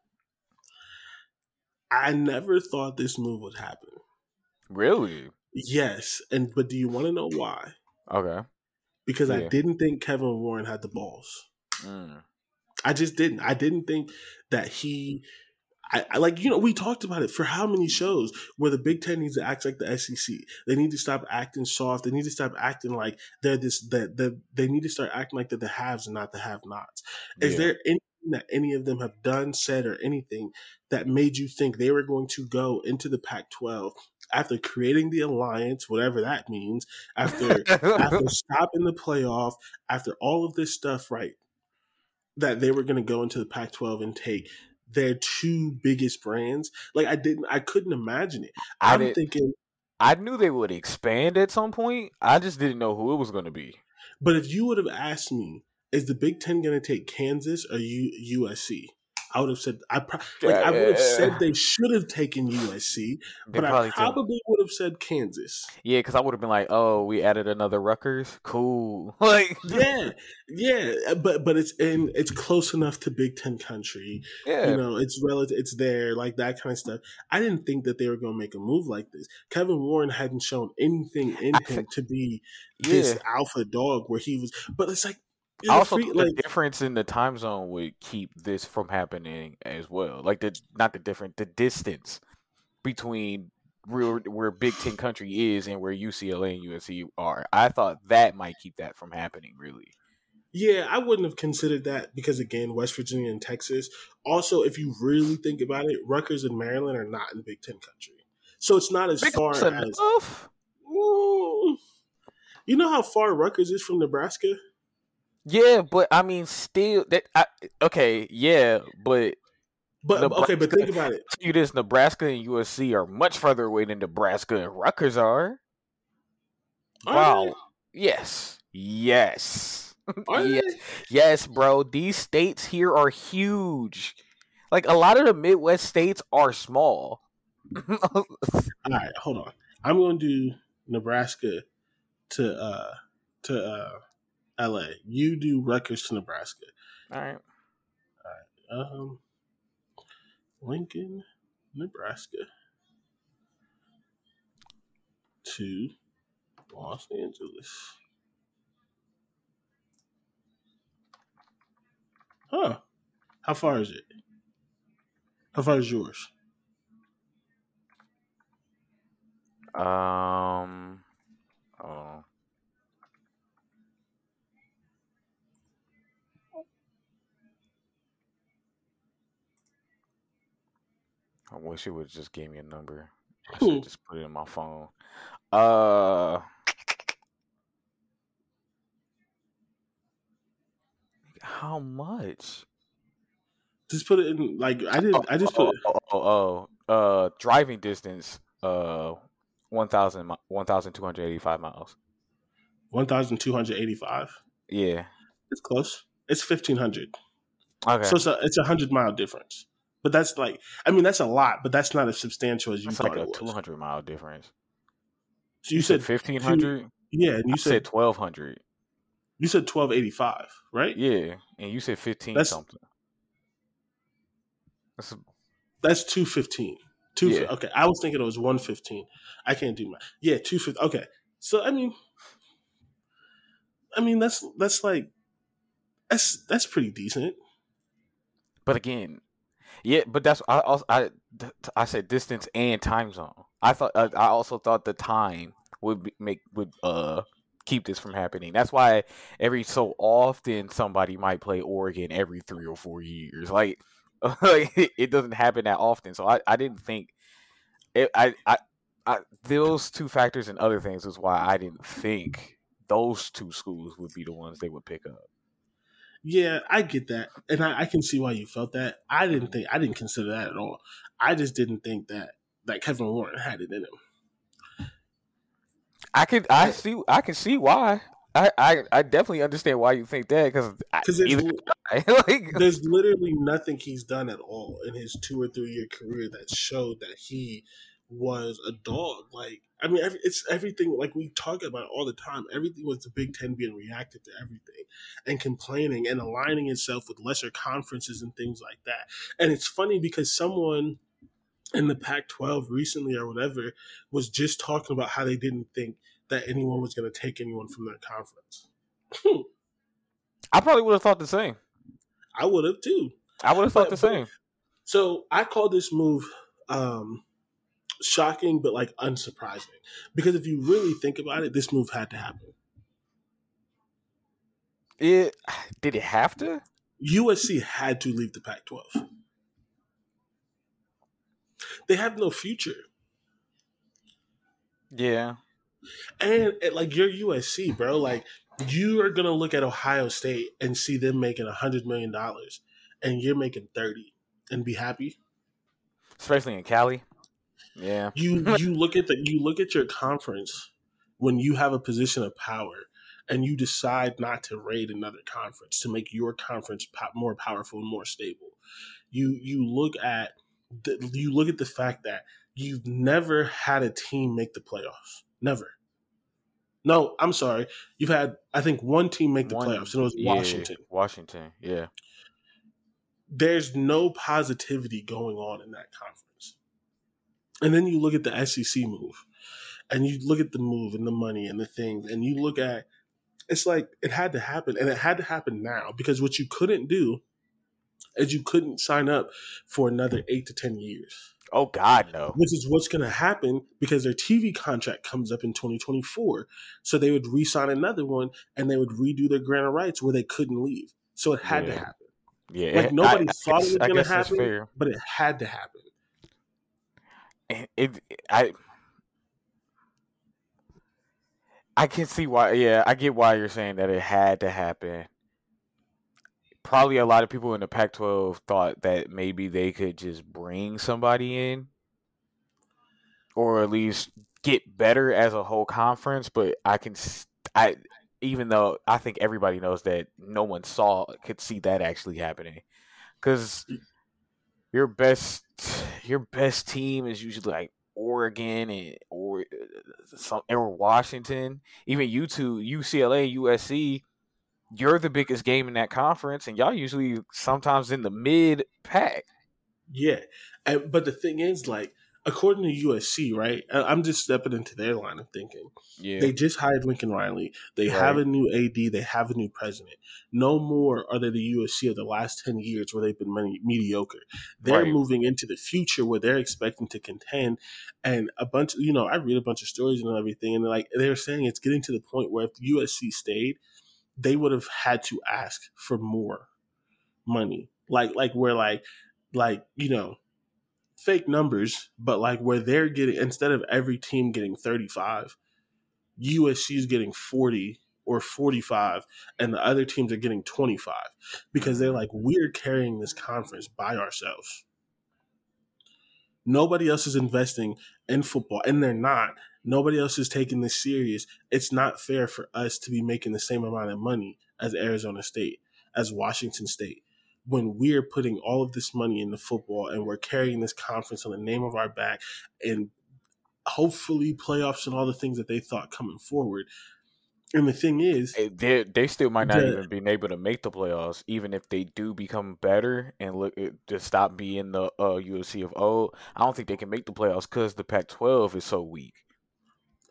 I never thought this move would happen. really? Yes, and but do you want to know why? Okay. Because I didn't think Kevin Warren had the balls. Mm. I just didn't. I didn't think that he. I, I like you know we talked about it for how many shows where the Big Ten needs to act like the SEC. They need to stop acting soft. They need to stop acting like they're this. That the, they need to start acting like they're the haves and not the have-nots. Is Yeah. there anything that any of them have done, said, or anything that made you think they were going to go into the Pac-12 after creating the alliance, whatever that means, after (laughs) after stopping the playoff, after all of this stuff, right? That they were going to go into the Pac 12 and take their two biggest brands. Like, I didn't, I couldn't imagine it. I I'm did- thinking, I knew they would expand at some point. I just didn't know who it was gonna be. but if you would have asked me, is the Big Ten going to take Kansas or U- USC? I would have said I pro- like I would have said they should have taken USC, but I probably didn't. probably would have said Kansas. Yeah, because I would have been like, "Oh, we added another Rutgers. Cool." (laughs) Like, Yeah, yeah, but but it's in it's close enough to Big Ten country. yeah, you know, it's relative, it's there, like that kind of stuff. I didn't think that they were going to make a move like this. Kevin Warren hadn't shown anything in I him think- to be this alpha dog where he was, but it's like Yeah, also, free- like- the difference in the time zone would keep this from happening as well. Like the not the different, the distance between where where Big Ten country is and where UCLA and USC are. I thought that might keep that from happening. Really, Yeah, I wouldn't have considered that because again, West Virginia and Texas. Also, if you really think about it, Rutgers and Maryland are not in Big Ten country, so it's not as far as. enough. You know how far Rutgers is from Nebraska? Yeah, but I mean, still that. I, okay, yeah, but But okay, but think about it. (laughs) you this: Nebraska and USC are much further away than Nebraska and Rutgers are. Are Wow. they? Yes. Yes. (laughs) Yes. Yes, bro. These states here are huge. Like a lot of the Midwest states are small. (laughs) All right, hold on. I'm going to do Nebraska to uh to uh L.A. You do Rutgers to Nebraska. All right. Um, Lincoln, Nebraska to Los Angeles. Huh. How far is it? How far is yours? Um. Oh. I wish it would just give me a number. I should just put it in my phone. Uh. How much? Just put it in like I didn't. I just put. oh, oh, oh, oh, uh, driving distance, uh, 1,000, 1,285 miles. 1,285. Yeah. It's close. It's 1,500. Okay. So it's a, it's a 100 mile difference. But that's like, I mean, that's a lot, but that's not as substantial as you That's thought like a 200 mile difference. So you said, 1,500? yeah, and you I said, said 1,200. you said 1285, right? Yeah. And you said 15 That's- something. That's a, That's 215. Two, Yeah. Okay, I was thinking it was 115. I can't do my Yeah, 250. Okay. So, I mean, I mean, that's, that's like, that's, that's pretty decent. but again, yeah, but that's I also I I said distance and time zone. I thought uh, I also thought the time would be, make would uh keep this from happening. That's why every so often somebody might play Oregon every three or four years. Like, (laughs) like it, doesn't happen that often. So I, I didn't think it, I, I I those two factors and other things is why I didn't think those two schools would be the ones they would pick up. Yeah, I get that, and I, I can see why you felt that. I didn't think I didn't consider that at all. I just didn't think that that Kevin Warren had it in him. I could I see I can see why. I, I, I definitely understand why you think that because (laughs) like There's literally nothing he's done at all in his two or three year career that showed that he was a dog. Like, I mean, it's everything. Like we talk about all the time. Everything was the Big Ten being reactive to everything and complaining and aligning itself with lesser conferences and things like that. And it's funny because someone in the Pac-12 recently or whatever was just talking about how they didn't think that anyone was going to take anyone from their conference. I probably would have thought the same. I would have too. I would have thought But- the but- same. So I call this move um, shocking, but like unsurprising. Because if you really think about it, this move had to happen. It (sighs) did it have to? USC had to leave the Pac 12. They have no future. Yeah. And eh, like you're USC, bro. Like you are gonna look at Ohio State and see them making a hundred million dollars, and you're making thirty, and be happy. Especially in Cali. Yeah. You (laughs) you look at the you look at your conference when you have a position of power, and you decide not to raid another conference to make your conference po- more powerful and more stable. You you look at the, you look at the fact that you've never had a team make the playoffs. Never. No, I'm sorry. You've had I think one team make the One- playoffs, and it was yeah, Washington. Washington. Yeah. There's no positivity going on in that conference. And then you look at the SEC move, and you look at the move and the money and the things, and you look at it's like it had to happen, and it had to happen now because what you couldn't do is you couldn't sign up for another eight to ten years. Oh God, no. Which is what's going to happen because their TV contract comes up in 2024. So they would re-sign another one, and they would redo their grant of rights where they couldn't leave. So it had Yeah. to happen. Yeah, Like nobody I- I thought guess- it was going to happen, fair. but it had to happen. It, I I can see why yeah, I get why you're saying that it had to happen. Probably a lot of people in the Pac-12 thought that maybe they could just bring somebody in or at least get better as a whole conference, but I can I even though I think everybody knows that no one saw could see that actually happening cuz your best your best team is usually like Oregon and or uh, some or Washington, even Utah, UCLA, USC. You're the biggest game in that conference, and y'all usually sometimes in the mid pack. Yeah, and, but the thing is, like, according to USC, right? I'm just stepping into their line of thinking. Yeah, They just hired Lincoln Riley. They have a new AD. They have a new president. No more are they the USC of the last 10 years where they've been medi- mediocre. They're Right. moving into the future where they're expecting to contend. And a bunch, you know, I read a bunch of stories and everything, and like they're saying it's getting to the point where if USC stayed, they would have had to ask for more money. Like, like where like, like, you know, fake numbers, but like where they're getting, instead of every team getting 35, USC is getting 40 or 45 and the other teams are getting 25 because they're like we're carrying this conference by ourselves. Nobody else is investing in football and they're not. Nobody else is taking this serious. It's not fair for us to be making the same amount of money as Arizona State, as Washington State when we're putting all of this money into football and we're carrying this conference on the name of our back and hopefully playoffs and all the things that they thought coming forward. And the thing is, they they still might not The- even be able to make the playoffs, even if they do become better and look to stop being the uh, USC of old. I don't think they can make the playoffs because the Pac-12 is so weak.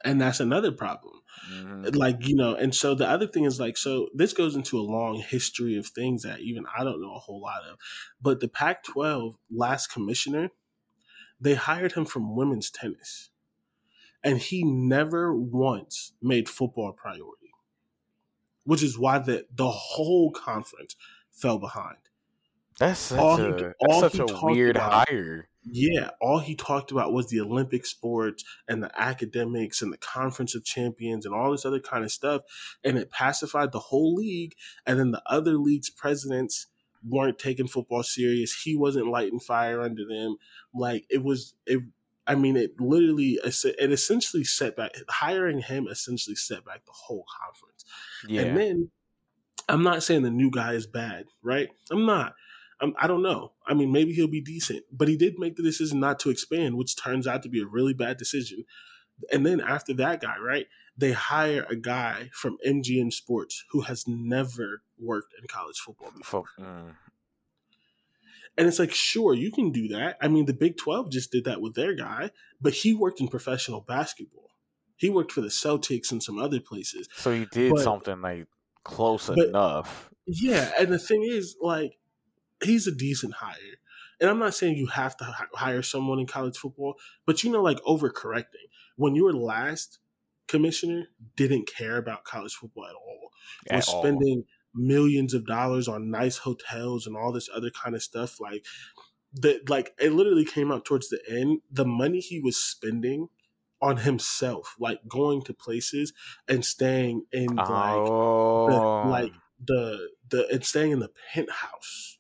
And that's another problem. Mhm. Like, you know, and so the other thing is like, so this goes into a long history of things that even I don't know a whole lot of. But the Pac 12 last commissioner, they hired him from women's tennis. And he never once made football a priority, which is why the, the whole conference fell behind. That's such all he- a that's such a weird about- hire. Yeah, all he talked about was the Olympic sports and the academics and the conference of champions and all this other kind of stuff. And it pacified the whole league. And then the other league's presidents weren't taking football serious. He wasn't lighting fire under them. Like it was, it, I mean, it literally, it essentially set back, hiring him essentially set back the whole conference. Yeah, And then I'm not saying the new guy is bad, right? I'm not. I'm, I don't know. I mean, maybe he'll be decent, but he did make the decision not to expand, which turns out to be a really bad decision. And then after that guy, right, they hire a guy from MGM Sports who has never worked in college football before. Fo- mm. And it's like, sure, you can do that. I mean, the Big 12 just did that with their guy, but he worked in professional basketball. He worked for the Celtics and some other places. So he did But- something like close but- enough. Yeah, and the thing is, like, he's a decent hire. And I'm not saying you have to hire someone in college football, but you know, like overcorrecting. When your last commissioner didn't care about college football at all, was At all. spending millions of dollars on nice hotels and all this other kind of stuff, like that, like it literally came out towards the end. The money he was spending on himself, like going to places and staying in like oh, the, like oh. the the and staying in the penthouse,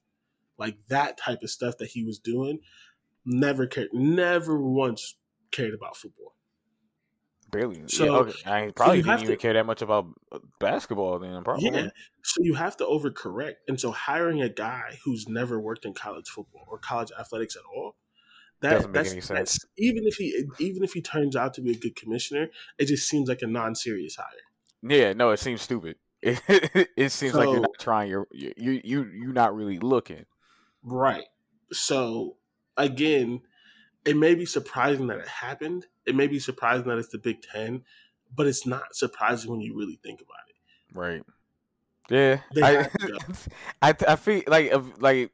like that type of stuff that he was doing. Never cared, never once cared about football. barely. so- yeah, okay. I probably you didn't even to- care that much about uh, basketball then. Probably. Yeah, so you have to overcorrect, and so hiring a guy who's never worked in college football or college athletics at all. That, Doesn't make that's, any sense. even if he even if he turns out to be a good commissioner, it just seems like a non-serious hire. Yeah, no, it seems stupid. It, (laughs) it seems like you're not trying. You're you you you you're not really looking. Right. So again, it may be surprising that it happened. It may be surprising that it's the Big Ten, but it's not surprising when you really think about it. Right. Yeah. I, have to (laughs) go. I I feel like like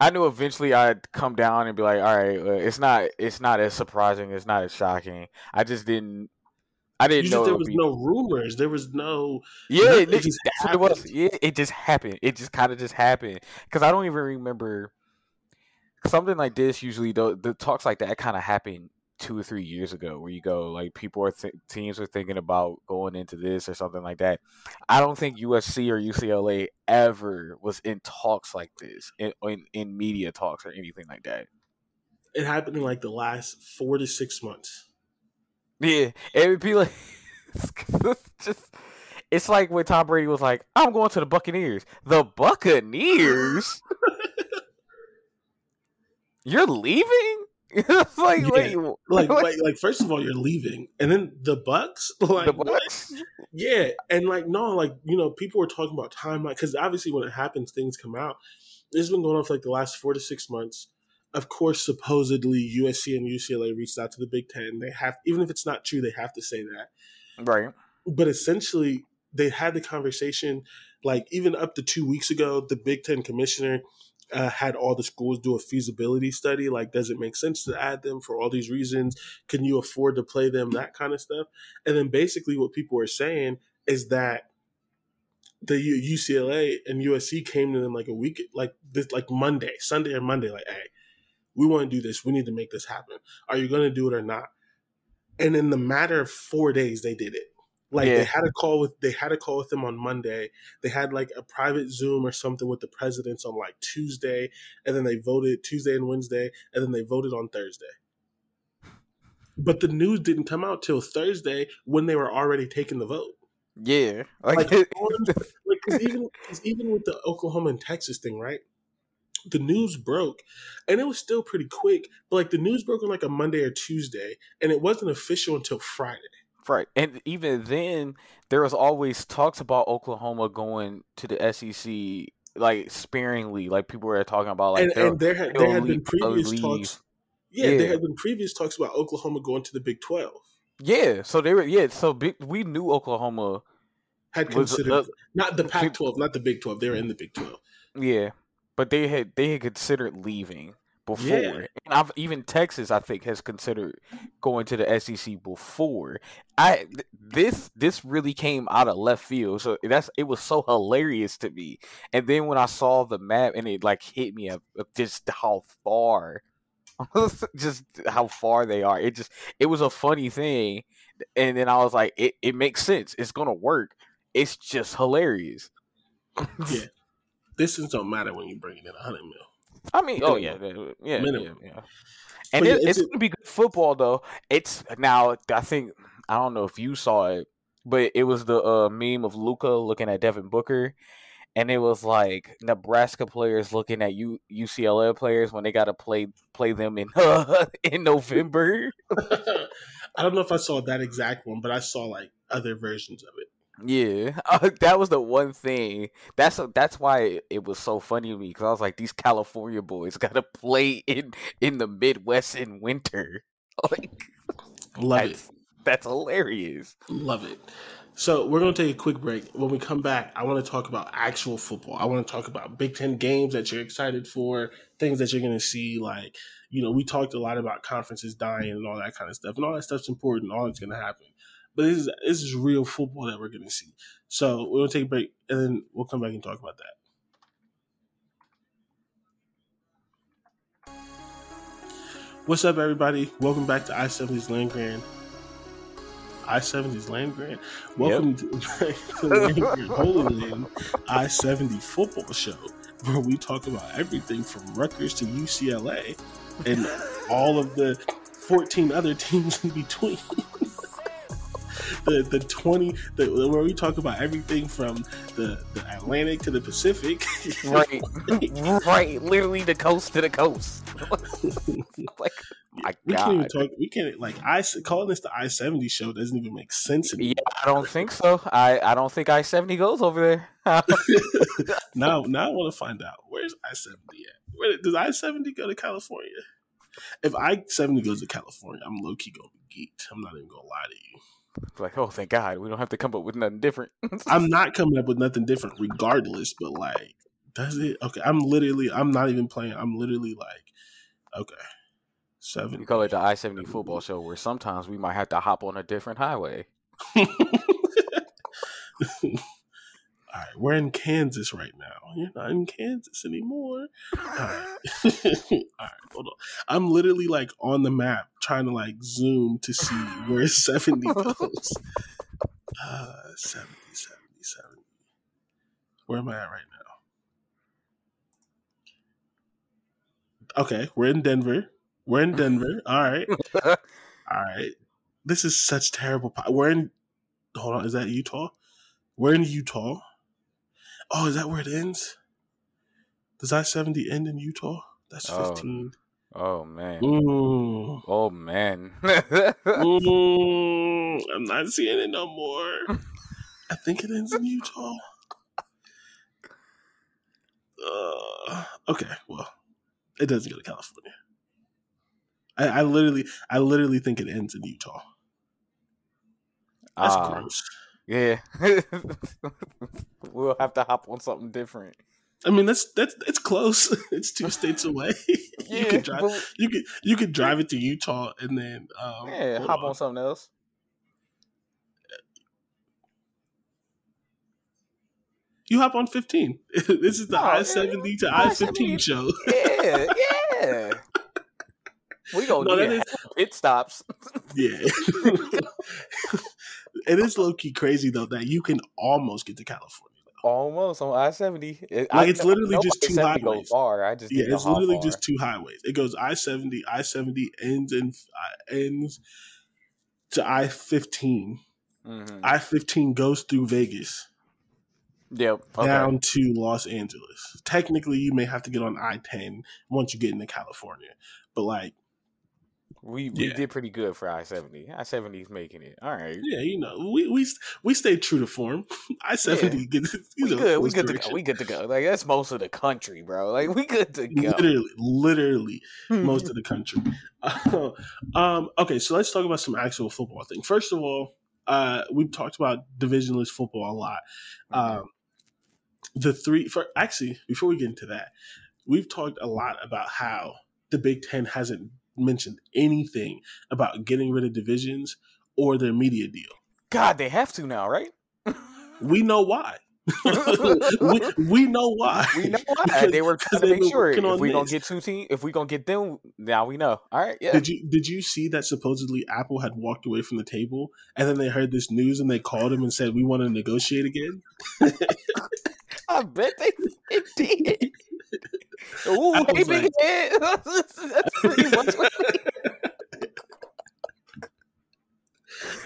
I knew eventually I'd come down and be like, all right, uh, it's not it's not as surprising, it's not as shocking. I just didn't. I didn't know just, it there was no rumors. There was no. Yeah, it, it just that's what it was. happened. Yeah, it just happened. It just kind of just happened because I don't even remember something like this. Usually, the the talks like that kind of happened two or three years ago, where you go like people are th- teams are thinking about going into this or something like that. I don't think USC or UCLA ever was in talks like this in in, in media talks or anything like that. It happened in like the last four to six months. Yeah, it would be like it's just. It's like when Tom Brady was like, "I'm going to the Buccaneers." The Buccaneers. (laughs) You're leaving? (laughs) it's like, Yeah. wait, Like, what? like, like, first of all, you're leaving, and then the Bucs, (laughs) like, the? Bucs? Yeah, and like no, like you know, people were talking about timeline because obviously when it happens, things come out. This has been going on for like the last four to six months. Of course, supposedly USC and UCLA reached out to the Big Ten. They have, even if it's not true, they have to say that. Right. But essentially, they had the conversation. Like even up to two weeks ago, the Big Ten commissioner uh, had all the schools do a feasibility study. Like, does it make sense to add them for all these reasons? Can you afford to play them? That kind of stuff. And then basically, what people were saying is that the U- UCLA and USC came to them like a week, like this, like Monday, Sunday or Monday, like, hey, we want to do this. We need to make this happen. Are you going to do it or not? And in the matter of four days, they did it. Like Yeah. they had a call with they had a call with them on Monday. They had like a private Zoom or something with the presidents on like Tuesday, and then they voted Tuesday and Wednesday, and then they voted on Thursday. But the news didn't come out till Thursday when they were already taking the vote. Yeah. Like, Like, (laughs) like even cause even with the Oklahoma and Texas thing, right? The news broke, and it was still pretty quick. But like the news broke on like a Monday or Tuesday, and it wasn't official until Friday. right. And even then, there was always talks about Oklahoma going to the SEC, like sparingly. Like people were talking about, like and, and there had there had been previous talks. Yeah, Yeah. there had been previous talks about Oklahoma going to the Big Twelve. yeah. So they were, yeah. So big, we knew Oklahoma. Had Was, considered uh, not the Pac twelve, not the Big Twelve. They were in the Big Twelve. Yeah, but they had they had considered leaving before, Yeah. and I've even Texas I think has considered going to the SEC before. I th- this this really came out of left field, so that's it was so hilarious to me. And then when I saw the map and it like hit me of of just how far, (laughs) just how far they are. It just it was a funny thing, and then I was like, it it makes sense. It's gonna work. It's just hilarious. Yeah, distance don't matter when you're bringing in a hundred mil. I mean, oh yeah, yeah, Minimum. yeah, yeah. And it, it's it's a- gonna be good football though. It's now. I think I don't know if you saw it, but it was the uh, meme of Luka looking at Devin Booker, and it was like Nebraska players looking at U- UCLA players when they got to play play them in (laughs) in November. (laughs) I don't know if I saw that exact one, but I saw like other versions of it. Yeah, (laughs) uh, that was the one thing. That's that's why it was so funny to me because I was like, these California boys (laughs) got to play in in the Midwest in winter. (laughs) Like Love it. that's, that's hilarious. Love it. So we're going to take a quick break. When we come back, I want to talk about actual football. I want to talk about Big Ten games that you're excited for, things that you're going to see. Like, you know, we talked a lot about conferences dying and all that kind of stuff, and all that stuff's important. All that's going to happen. But this is this is real football that we're going to see. So we're going to take a break, and then we'll come back and talk about that. What's up, everybody? Welcome back to I 70's Land Grant. I 70's Land Grant. Welcome to, (laughs) back to the Land Grant Holy Land I 70 football show, where we talk about everything from Rutgers to UCLA and all of the 14 other teams in between. (laughs) the the 20 the, where we talk about everything from the, the Atlantic to the Pacific. (laughs) Right, right. Literally the coast to the coast. (laughs) like, my we can't even talk. We can't like I calling this the I seventy show doesn't even make sense anymore. Yeah, I don't think so. I, I don't think I seventy goes over there. (laughs) now, now I want to find out where's I seventy at. Where does I seventy go to California? If I seventy goes to California, I'm low key gonna be geeked. I'm not even gonna lie to you. Like, oh, thank God, we don't have to come up with nothing different. (laughs) I'm not coming up with nothing different, regardless. But like, does it? Okay, I'm literally. I'm not even playing. I'm literally like, okay, seven. we call it the I seventy football show, where sometimes we might have to hop on a different highway. (laughs) All right, we're in Kansas right now. You're not in Kansas anymore. All right. (laughs) (laughs) All right, hold on. I'm literally like on the map trying to like zoom to see where (laughs) 70 goes. Uh, 70, 70, 70. Where am I at right now? Okay, we're in Denver. We're in Denver. All right. All right. This is such terrible. Po- we're in. Hold on. Is that Utah? We're in Utah. Oh, is that where it ends? Does I seventy end in Utah? That's Oh. fifteen. Oh man. Mm. Oh man. Mm. I'm not seeing it no more. (laughs) I think it ends in Utah. Uh, okay, well, it doesn't go to California. I, I literally, I literally think it ends in Utah. That's Ah, gross. Yeah. (laughs) we'll have to hop on something different. I mean, that's that's it's close. (laughs) It's two states away. (laughs) you Yeah, could drive. but- You could you could drive it to Utah and then um, yeah, hop on. on something else. You hop on fifteen. this is the Oh, I seventy to I fifteen show. Yeah, yeah. We gonna No, get pit stops. Yeah. It is low key crazy though that you can almost get to California. Almost on I seventy. Like, it's literally just two highways. far. I just Yeah, it's literally far. just two highways. It goes I seventy, I seventy ends in uh, ends to I fifteen. Mhm. I fifteen goes through Vegas Yep. Okay. down to Los Angeles. Technically, you may have to get on I ten once you get into California, but like, We we Yeah. did pretty good for I seventy. I seventy's making it. All right. yeah, you know, we we we stayed true to form. (laughs) I seventy, get (laughs) We know, good. We good to go. We good to go. Like that's most of the country, bro. Like we good to go. literally, literally most of (laughs) the country. um, okay, so let's talk about some actual football thing. First of all, uh, we've talked about divisionless football a lot. Um, the three, for actually, before we get into that, we've talked a lot about how the Big Ten hasn't mentioned anything about getting rid of divisions or their media deal. God, they have to now, right? We know why. (laughs) we, we know why. We know why Because- they were trying to make sure if on we gonna get two teams, if we gonna get them, now we know. All right, yeah. Did you did you see that supposedly Apple had walked away from the table and then they heard this news and they called him and said we want to negotiate again? (laughs) I bet they, they did. Ooh, hey, big like- head. That's (laughs) pretty much what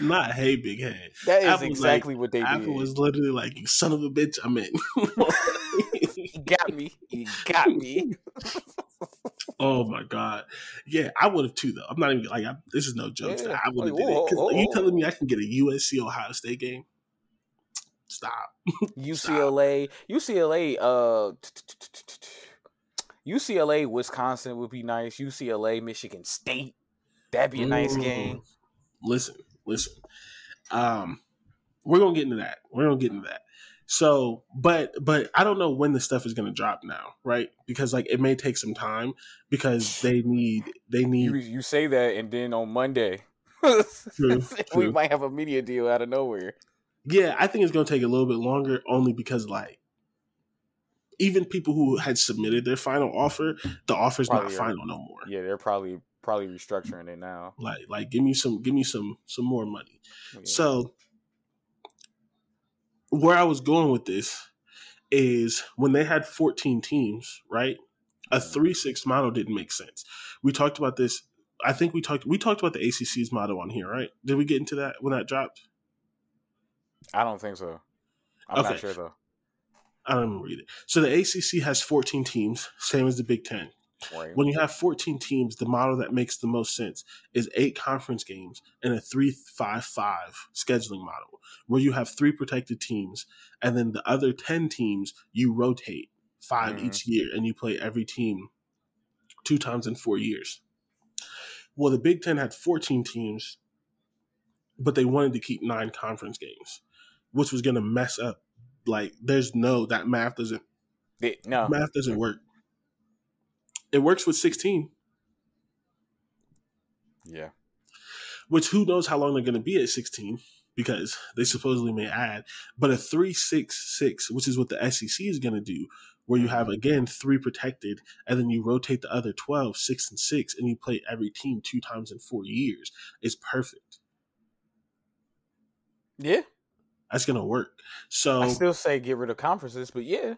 Not hey big head. that is Apple was like- exactly what they Apple did. was literally like you son of a bitch I'm in. He got me. He got me. (laughs) oh my god. Yeah, I would have too though. I'm not even like I, this is no joke. Yeah. I would have Like, did it. whoa, 'Cause whoa, you telling me I can get a USC Ohio State game? Stop. UCLA, UCLA, uh, UCLA, Wisconsin would be nice. UCLA, Michigan State, that'd be a nice Mm. game. Listen, listen. Um, we're gonna get into that. We're gonna get into that. So, but but I don't know when the stuff is gonna drop now, right? Because like it may take some time because (sighs) they need they need You you say that, and then on Monday, True, (laughs) we true. might have a media deal out of nowhere. Yeah. I think it's gonna take a little bit longer, only because like even people who had submitted their final offer, the offer's Probably not are- final no more. Yeah, they're probably probably restructuring it now. Like like give me some give me some some more money. Yeah. So, where I was going with this is when they had 14 teams, right? A mm-hmm. 3 6 model didn't make sense. We talked about this. I think we talked we talked about the ACC's model on here, right? Did we get into that when that dropped? I don't think so. I'm Okay. not sure though. I don't remember either. So the ACC has 14 teams, same as the Big Ten. Right. When you have 14 teams, the model that makes the most sense is eight conference games and a 3 5 5 scheduling model, where you have three protected teams, and then the other 10 teams you rotate 5 Mhm. each year, and you play every team two times in four years. Well, the Big Ten had 14 teams, but they wanted to keep nine conference games, which was going to mess up. Like, there's no that math doesn't It- no, math doesn't work. It works with 16, yeah, which who knows how long they're going to be at 16 because they supposedly may add. But a 3 6 6, which is what the SEC is going to do, where you have mm-hmm. again three protected and then you rotate the other 12, 6 and 6, and you play every team two times in four years, is perfect. yeah. That's going to work. So, I still say get rid of conferences, but yeah,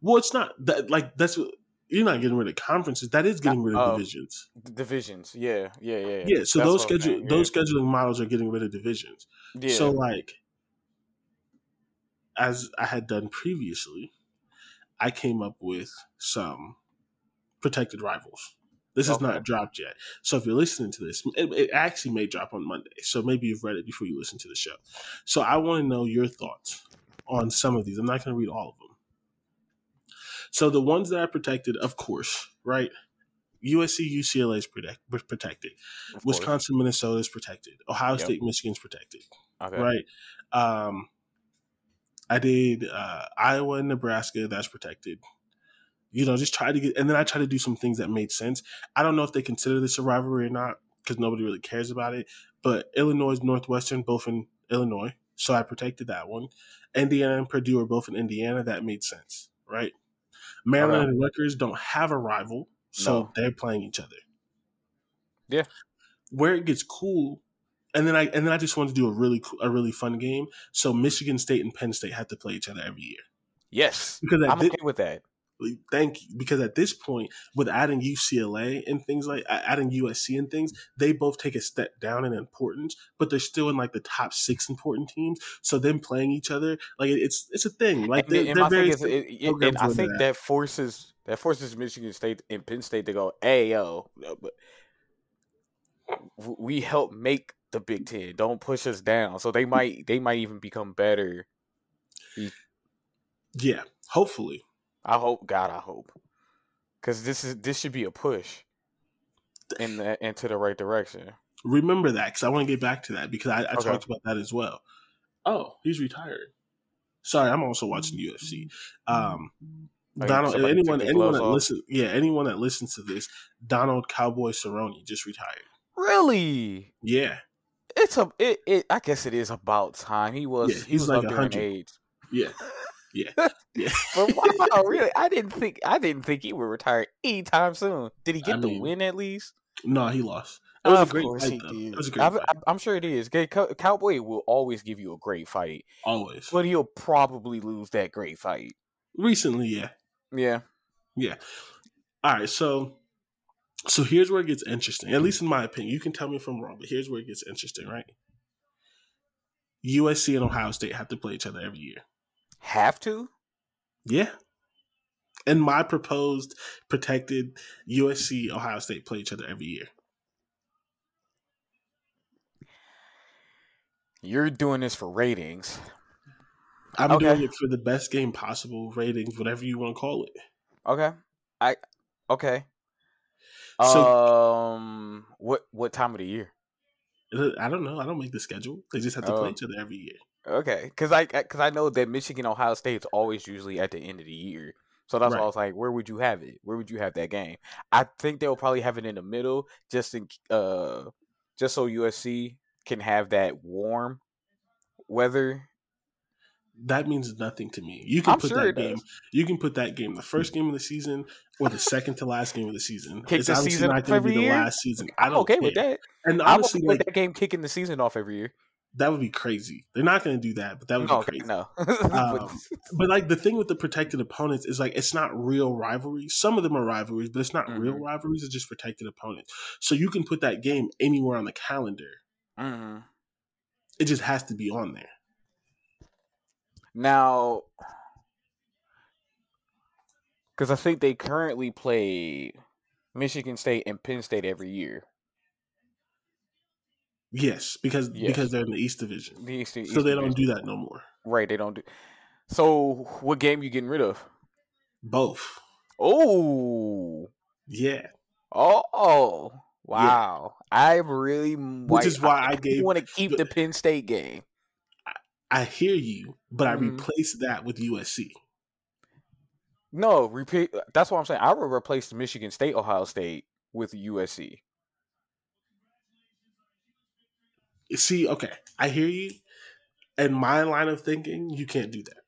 well, it's not that like that's what you're not getting rid of conferences. That is getting rid of Oh. divisions. divisions. Yeah, yeah, yeah. Yeah, so That's those schedule saying, those scheduling models are getting rid of divisions. Yeah. So like as I had done previously, I came up with some protected rivals. This is Okay. not dropped yet. So if you're listening to this, it, it actually may drop on Monday. So maybe you've read it before you listen to the show. So I want to know your thoughts on some of these. I'm not going to read all of them. So the ones that I protected, of course, right? USC, UCLA is protect, protected. Of course. Wisconsin, Minnesota is protected. Ohio Yep. State, Michigan's protected Okay. right? Um, I did uh, Iowa and Nebraska. That's protected. You know, just try to get, and then I try to do some things that made sense. I don't know if they consider this a rivalry or not because nobody really cares about it. But Illinois, Northwestern, both in Illinois, so I protected that one. Indiana and Purdue are both in Indiana. That made sense, right? Maryland and Rutgers don't have a rival, so No. they're playing each other. Yeah. Where it gets cool, and then I and then I just wanted to do a really cool, a really fun game. So Michigan State and Penn State have to play each other every year. Yes, Because I'm okay with that. Thank you. Because at this point, with adding UCLA and things like adding USC and things, they both take a step down in importance, but they're still in like the top six important teams. So them playing each other, like it's it's a thing. Like they're, and they're very is, it, it- oh, and I think that. that forces that forces Michigan State and Penn State to go, "Hey, yo, but we help make the Big Ten. Don't push us down." So they might they might even become better. yeah. Hopefully, I hope, God, I hope, because this is this should be a push in the into the right direction. remember that because I want to get back to that because I, I Okay. talked about that as well. Oh, he's retired. Sorry, I'm also watching UFC. Um, Oh, Donald, anyone, anyone that off? listen, yeah, anyone that listens to this, Donald Cowboy Cerrone just retired. Really, Yeah, it's a it, it. I guess it is about time. He was Yeah, he he's was like up 100. age. yeah, (laughs) yeah, (laughs) yeah. But wow, (laughs) really? I didn't think I didn't think he would retire anytime soon. Did he get I the mean, win at least? no, he lost. It was of a great course fight, he though. did. It was a great I've- fight. I'm, I'm sure it is. Cowboy will always give you a great fight, Always. but he'll probably lose that great fight. Recently, yeah, Yeah. yeah. All right, so so here's where it gets interesting. At least in my opinion, you can tell me if I'm wrong, but here's where it gets interesting, right? USC and Ohio State have to play each other every year. Have to? Yeah. And my proposed protected USC Ohio State play each other every year. You're doing this for ratings. I'm Okay. doing it for the best game possible, ratings, whatever you want to call it. Okay. I okay. So- um what what time of the year? I don't know. I don't make the schedule. They just have to play Oh. each other every year. Okay, because I because I know that Michigan Ohio State's always usually at the end of the year, so that's why I was like, where would you have it? Where would you have that game? I think they'll probably have it in the middle, just in uh, just so USC can have that warm weather. That means nothing to me. You can I'm put sure that game. does. You can put that game the first (laughs) game of the season or the second to last game of the season. Kick it's the obviously season not going to be the year? last season. I I'm okay care. with that. And I'm honestly, okay like, with that game kicking the season off every year. That would be crazy. They're not going to do that, but that would No, be crazy. no. (laughs) Um, (laughs) but like the thing with the protected opponents is like it's not real rivalries. Some of them are rivalries, but it's not real Mhm. rivalries. It's just protected opponents. So you can put that game anywhere on the calendar. hmm It just has to be on there. Now, because I think they currently play Michigan State and Penn State every year. Yes, because Yes. because they're in the East Division, The East, so East they don't do that no more. Right, they don't do. So, what game you getting rid of? Both. Oh, Yeah. oh, Wow, yeah. I really, which is why I, I gave want to keep the, the Penn State game. I, I hear you, but mm-hmm. I replace that with USC. No, repeat. That's what I'm saying. I would replace Michigan State, Ohio State with USC. See, okay, I hear you. In my line of thinking, you can't do that.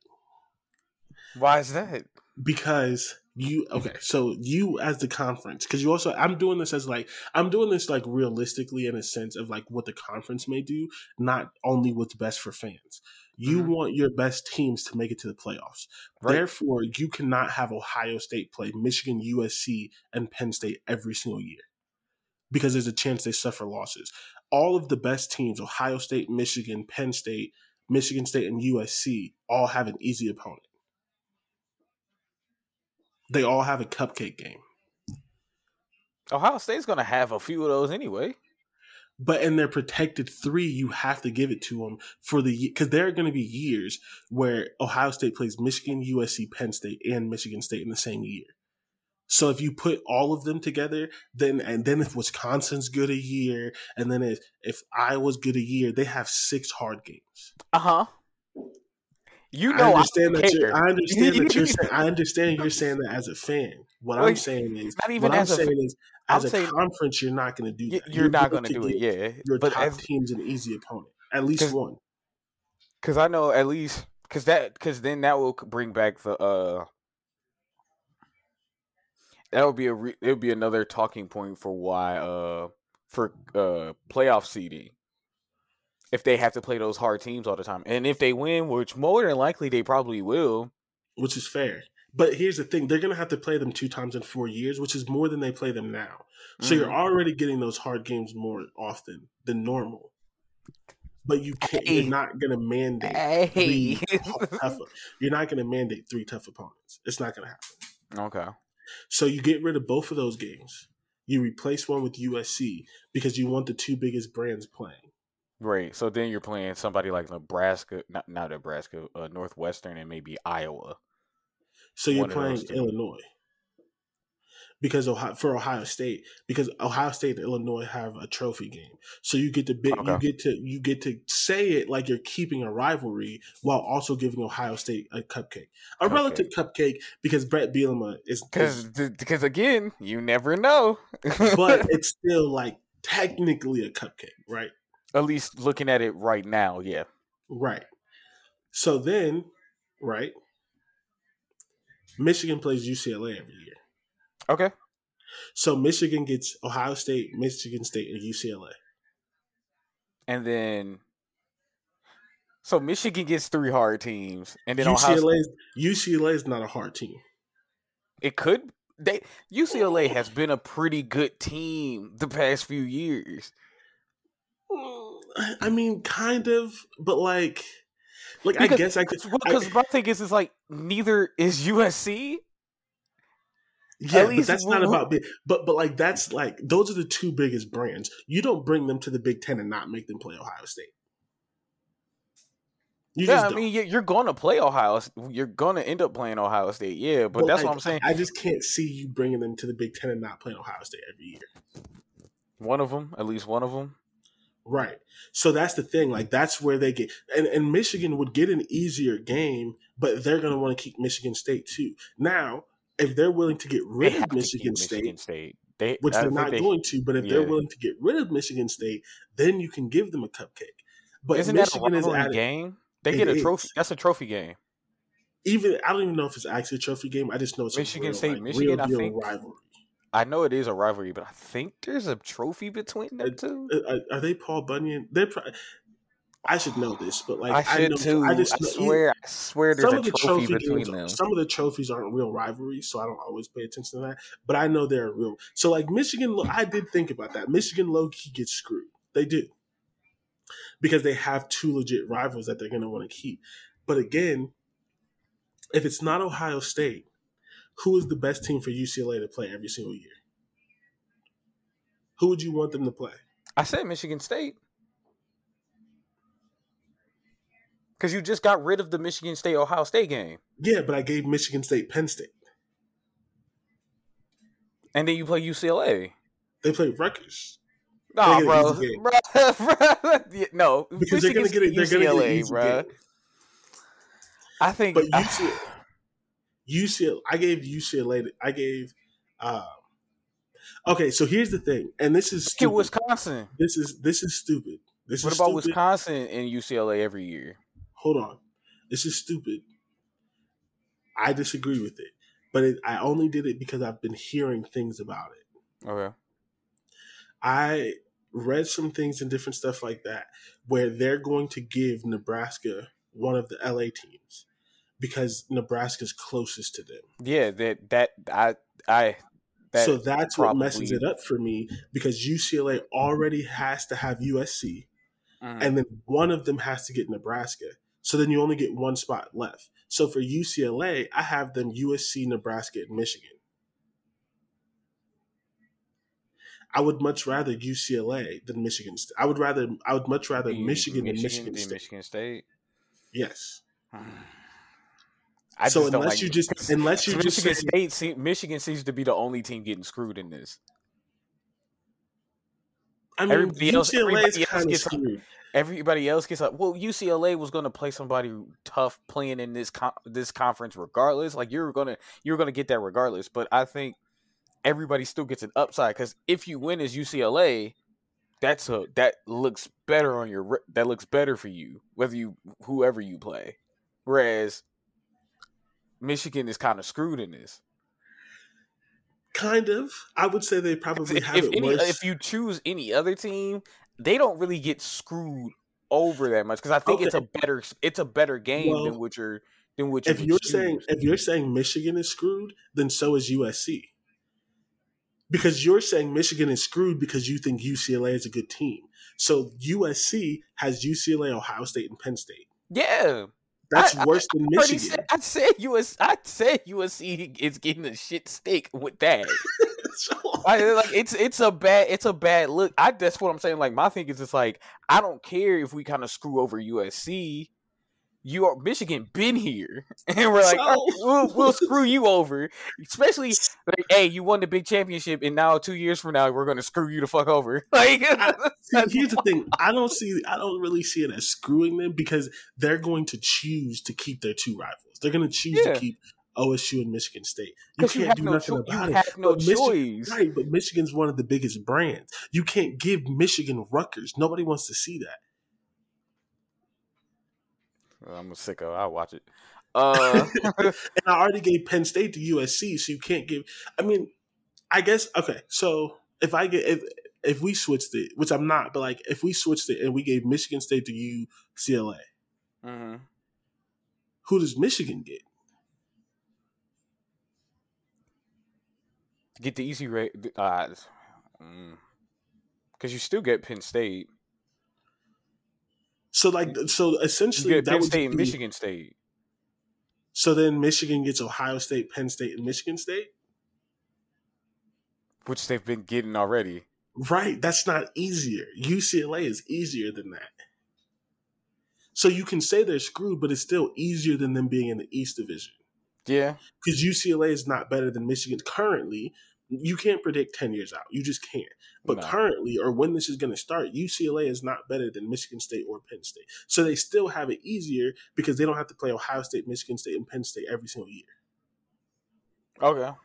Why is that? Because you okay so you as the conference because you also i'm doing this as like i'm doing this like realistically in a sense of like what the conference may do not only what's best for fans you mm-hmm. want your best teams to make it to the playoffs right. therefore you cannot have ohio state play michigan usc and penn state every single year because there's a chance they suffer losses all of the best teams ohio state michigan penn state michigan state and usc all have an easy opponent they all have a cupcake game. Ohio State's going to have a few of those anyway. But in their protected three, you have to give it to them for the because there are going to be years where Ohio State plays Michigan, USC, Penn State, and Michigan State in the same year. So if you put all of them together, then and then if Wisconsin's good a year, and then if if Iowa's good a year, they have six hard games. Uh huh. You know, I understand that. You're, I understand that you're (laughs) saying. I understand you're saying that as a fan. What I'm saying is, not even what I'm saying is, as I'm a saying, conference, you're not going to do that. You're, you're not going to do it. Yeah, your but top as, team's an easy opponent, at least one. Because I know at least because that because then that will bring back the uh that would be a re- it would be another talking point for why uh for uh playoff seeding if they have to play those hard teams all the time. And if they win, which more than likely they probably will, which is fair. But here's the thing: they're going to have to play them two times in four years, which is more than they play them now. So mm-hmm. you're already getting those hard games more often than normal. But you can't. Hey. You're not going to mandate. Hey. tough, you're not going to mandate three tough opponents. It's not going to happen. Okay. So you get rid of both of those games. You replace one with USC because you want the two biggest brands playing. Right. So then you're playing somebody like Nebraska, not not Nebraska, uh, Northwestern, and maybe Iowa. So you're playing Illinois because Ohio, for Ohio State because Ohio State and Illinois have a trophy game. So you get to bit, okay. you get to you get to say it like you're keeping a rivalry while also giving Ohio State a cupcake, a okay. relative cupcake because Brett Bielema is because because again you never know, but (laughs) it's still like technically a cupcake, right? At least looking at it right now, yeah. Right. So then, right, Michigan plays UCLA every year. Okay. So Michigan gets Ohio State, Michigan State, and UCLA. And then so Michigan gets three hard teams, and then UCLA UCLA is not a hard team. It could they UCLA has been a pretty good team the past few years. Mm, I mean, kind of, but like, like because, I guess I could. Because my thing is, is like neither is USC. Yeah, but that's not about big. But but like that's like those are the two biggest brands. You don't bring them to the Big Ten and not make them play Ohio State. You yeah, I mean, you're going to play Ohio. You're going to end up playing Ohio State. Yeah, but, but that's like, what I'm saying. I just can't see you bringing them to the Big Ten and not playing Ohio State every year. One of them, at least one of them. Right. So that's the thing. Like that's where they get and, and Michigan would get an easier game, but they're gonna want to keep Michigan State too. Now, if they're willing to get rid of Michigan State, Michigan State. They, which they're not they, going to, but if yeah. they're willing to get rid of Michigan State, then you can give them a cupcake. But isn't Michigan that a rivalry game? They get a trophy. Is. That's a trophy game. Even I don't even know if it's actually a trophy game. I just know it's a Michigan real, State, like, Michigan. I think rivalry. I know it is a rivalry, but I think there's a trophy between them two. Uh, are, are they Paul Bunyan? They're. Pro- I should know this, but like I should I know, too. I, just, I swear, I swear, there's a the trophy, trophy between them. Some of the trophies aren't real rivalries, so I don't always pay attention to that. But I know they're real. So like Michigan, I did think about that. Michigan low key gets screwed. They do because they have two legit rivals that they're going to want to keep. But again, if it's not Ohio State, who is the best team for UCLA to play every single year? Who would you want them to play? I said Michigan State. Because you just got rid of the Michigan State Ohio State game. Yeah, but I gave Michigan State Penn State. And then you play UCLA. They play Rutgers. Nah, They get an bro, (laughs) bro, (laughs) bro. No, Because they're gonna get it. They're gonna get UCLA, bro. game. I think, But UCLA, UCLA, I gave UCLA. I gave. Um, okay, so here's the thing, and this is stupid. Wisconsin. This is this is stupid. This What about stupid. Wisconsin and UCLA every year? Hold on, this is stupid. I disagree with it, but it, I only did it because I've been hearing things about it. Okay. I read some things and different stuff like that where they're going to give Nebraska one of the LA teams because Nebraska's closest to them. Yeah, that that I I that so that's what messes it up for me because UCLA already has to have USC Mhm. and then one of them has to get Nebraska. So then you only get one spot left. So for UCLA, I have them USC, Nebraska, and Michigan. I would much rather UCLA than Michigan. State. I would rather. I would much rather You- Michigan, than Michigan State. Michigan State. Yes. (sighs) I So just unless like you it. just- (laughs) unless you just Michigan say- State, Michigan seems to be the only team getting screwed in this. I mean, Everybody else- UCLA everybody is else kind of gets- screwed. Everybody else gets like, well, UCLA was going to play somebody tough playing in this con- this conference regardless. Like you're gonna you're gonna get that regardless. But I think everybody still gets an upside because if you win as UCLA, that's a that looks better on your that looks better for you whether you whoever you play. Whereas Michigan is kind of screwed in this. Kind of. I would say they probably have if it any, worse. if you choose any other team, they don't really get screwed over that much because I think it's a better it's a better game Well, than what you're than what if you're choose. saying if you're saying Michigan is screwed, then so is USC. Because you're saying Michigan is screwed because you think UCLA is a good team. So USC has UCLA, Ohio State, and Penn State. yeah, That's I- worse than I Michigan. said, I said US I said USC is getting a shit stick with that. (laughs) So- I, like it's it's a bad it's a bad look. I that's what I'm saying. Like my thing is it's like I don't care if we kind of screw over USC. You are Michigan been here, (laughs) and we're like So- "All right, we'll we'll screw you over. Especially like, hey, you won the big championship, and now two years from now we're gonna screw you the fuck over. (laughs) Like See, here's the thing. I don't see. I don't really see it as screwing them because they're going to choose to keep their two rivals. They're going to choose Yeah. to keep OSU and Michigan State. You can't have do no nothing cho- you about it. have no But Michi- choice. Right, but Michigan's one of the biggest brands. You can't give Michigan Rutgers. Nobody wants to see that. I'm a sicko. I'll watch it. Uh, (laughs) And I already gave Penn State to USC, so you can't give. I mean, I guess okay. So if I get if if we switched it, which I'm not, but like if we switched it and we gave Michigan State to UCLA, mhm. who does Michigan get? Get the easy rate uh, because you still get Penn State. So like so You essentially get that Penn State and Michigan State. So then Michigan gets Ohio State, Penn State, and Michigan State. which they've been getting already. Right, that's not easier. UCLA is easier than that. So you can say they're screwed, but it's still easier than them being in the East Division. Yeah, Because UCLA is not better than Michigan currently. You can't predict 10 years out. You just can't. But No. currently, or when this is going to start, UCLA is not better than Michigan State or Penn State. So they still have it easier because they don't have to play Ohio State, Michigan State, and Penn State every single year. Okay.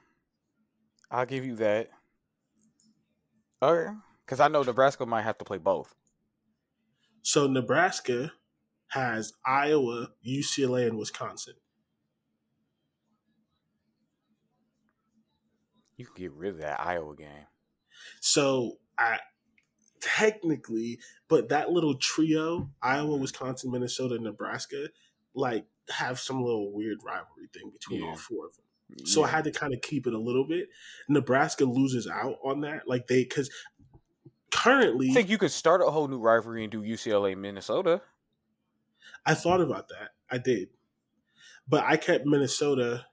I'll give you that. Okay. Because I know Nebraska might have to play both. So Nebraska has Iowa, UCLA, and Wisconsin. You can get rid of that Iowa game. So I technically, but that little trio, Iowa, Wisconsin, Minnesota, Nebraska, like have some little weird rivalry thing between Yeah. all four of them. So I had to kind of keep it a little bit. Nebraska loses out on that, like they because currently I think you could start a whole new rivalry and do UCLA Minnesota. I thought about that. I did. But I kept Minnesota.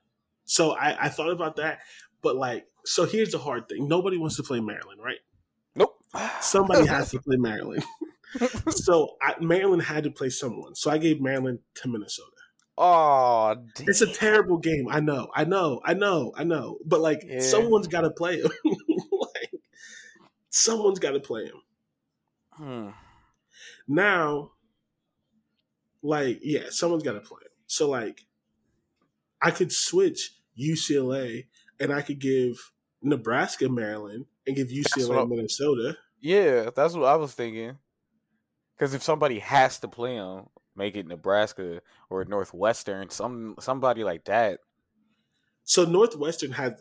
So I, I thought about that. But like, so here's the hard thing. Nobody wants to play Maryland, right? Nope. Somebody has (laughs) to play Maryland. (laughs) so I, Maryland had to play someone. So I gave Maryland to Minnesota. Oh, damn. It's a terrible game. I know. I know. I know. I know. But like, Yeah. someone's got to play him. (laughs) like, Someone's got to play him. Hmm. Now, like, yeah, someone's got to play him. So, like, I could switch UCLA and I could give Nebraska Maryland and give UCLA Minnesota. Yeah, that's what I was thinking. Because if somebody has to play them, make it Nebraska or Northwestern, some somebody like that. So Northwestern has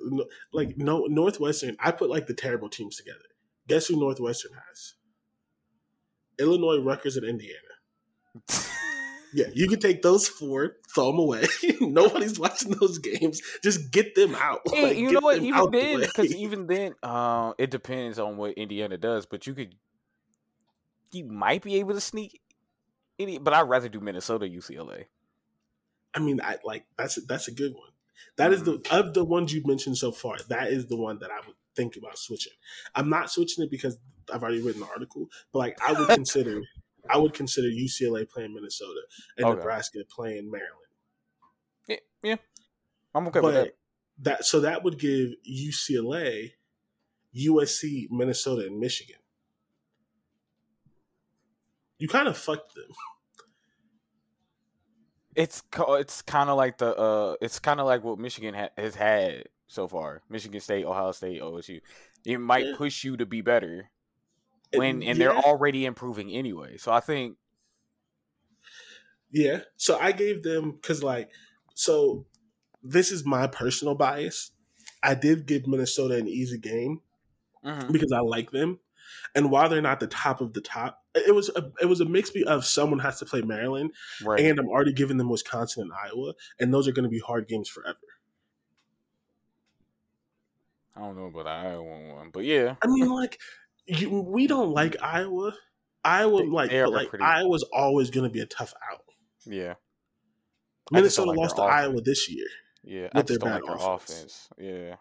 like no Northwestern. I put like the terrible teams together. Guess who Northwestern has? Illinois, Rutgers, and Indiana. (laughs) Yeah, you can take those four, throw them away. (laughs) Nobody's watching those games. Just get them out. Hey, Like, you know what? Even then, because even then, uh, it depends on what Indiana does. But you could, you might be able to sneak. Any, but I'd rather do Minnesota, UCLA. I mean, I like that's that's a good one. That is the Mm. of the ones you've mentioned so far. That is the one that I would think about switching. I'm not switching it because I've already written the article, but like I would (laughs) consider, I would consider UCLA playing Minnesota and Okay. Nebraska playing Maryland. Yeah, yeah. I'm okay with that. that so that would give UCLA, USC, Minnesota, and Michigan. You kind of fucked them. (laughs) It's it's kind of like the uh, it's kind of like what Michigan ha- has had so far. Michigan State, Ohio State, OSU. It might Yeah. push you to be better when, and they're already improving anyway. So I think Yeah. So I gave them because like so this is my personal bias. I did give Minnesota an easy game mhm, because I like them, and while they're not the top of the top, it was a, it was a mix of someone has to play Maryland, right. and I'm already giving them Wisconsin and Iowa, and those are going to be hard games forever. I don't know about the Iowa one, but yeah, I mean, like you, we don't like Iowa. Iowa, They- like, they like pretty- Iowa's always going to be a tough out. yeah, I Minnesota like lost to their Iowa this year, yeah. I with just their don't like their offense. offense. Yeah,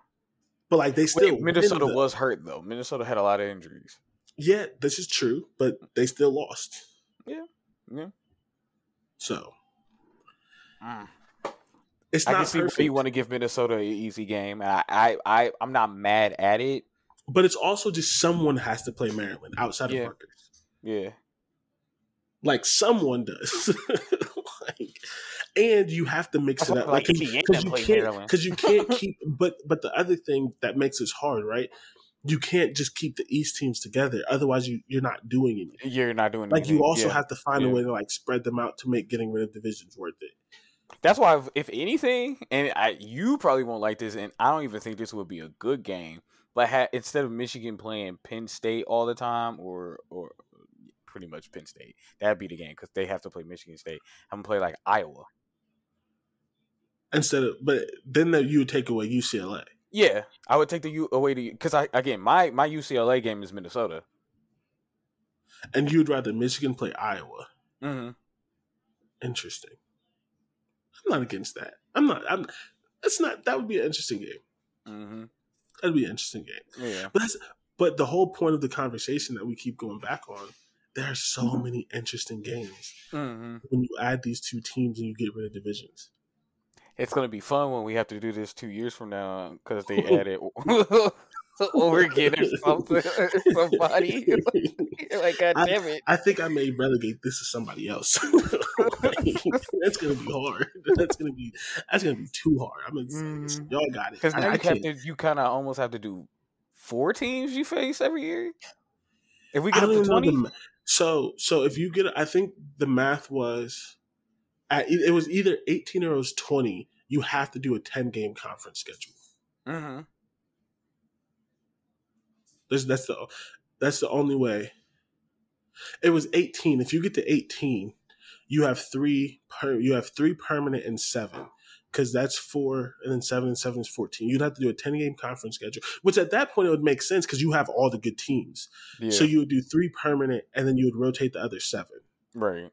but like they still Wait, Minnesota the- was hurt though. Minnesota had a lot of injuries. Yeah, this is true, but they still lost. Yeah, yeah. So Mm. it's I not can see perfect, why you want to give Minnesota an easy game. I, I, I, I'm not mad at it. But it's also just someone has to play Maryland outside Yeah. of Rutgers. Yeah, Like someone does. (laughs) like, and you have to mix That's it up, like, because you can't because you can't keep. (laughs) But but the other thing that makes this hard, right? You can't just keep the East teams together. Otherwise, you you're not doing anything. you're not doing it. Like you also Yeah. have to find a way to like spread them out to make getting rid of divisions worth it. That's why, if, if anything, and I, you probably won't like this, and I don't even think this would be a good game. But ha- instead of Michigan playing Penn State all the time, or or pretty much Penn State, that'd be the game because they have to play Michigan State. I'm gonna play like Iowa. Instead of, but then the, you would take away UCLA. Yeah, I would take the U away to because I again my my UCLA game is Minnesota. and you'd rather Michigan play Iowa. hmm Interesting. I'm not against that. I'm not. I'm. That's not. That would be an interesting game. hmm That'd be an interesting game. Yeah, But that's. But the whole point of the conversation that we keep going back on, there are so Mm-hmm. many interesting games hmm when you add these two teams and you get rid of divisions. it's gonna be fun when we have to do this two years from now because they (laughs) added Oregon or something. Somebody (laughs) like, God I- damn it. I think I may relegate this to somebody else. (laughs) (laughs) that's gonna be hard. That's gonna be. That's gonna be too hard. I'm gonna. Mm. y'all got it. Because now I you to, you kind of almost have to do four teams you face every year. If we get up to twenty, the so so if you get I think the math was at, it was either 18 or it was 20 you have to do a 10 game conference schedule hmm There's, that's the that's the only way. It was 18 if you get to 18 you have three per you have three permanent and seven because that's four and then seven and seven is 14 you'd have to do a 10 game conference schedule which at that point it would make sense because you have all the good teams. Yeah, so you would do three permanent and then you would rotate the other seven. Right,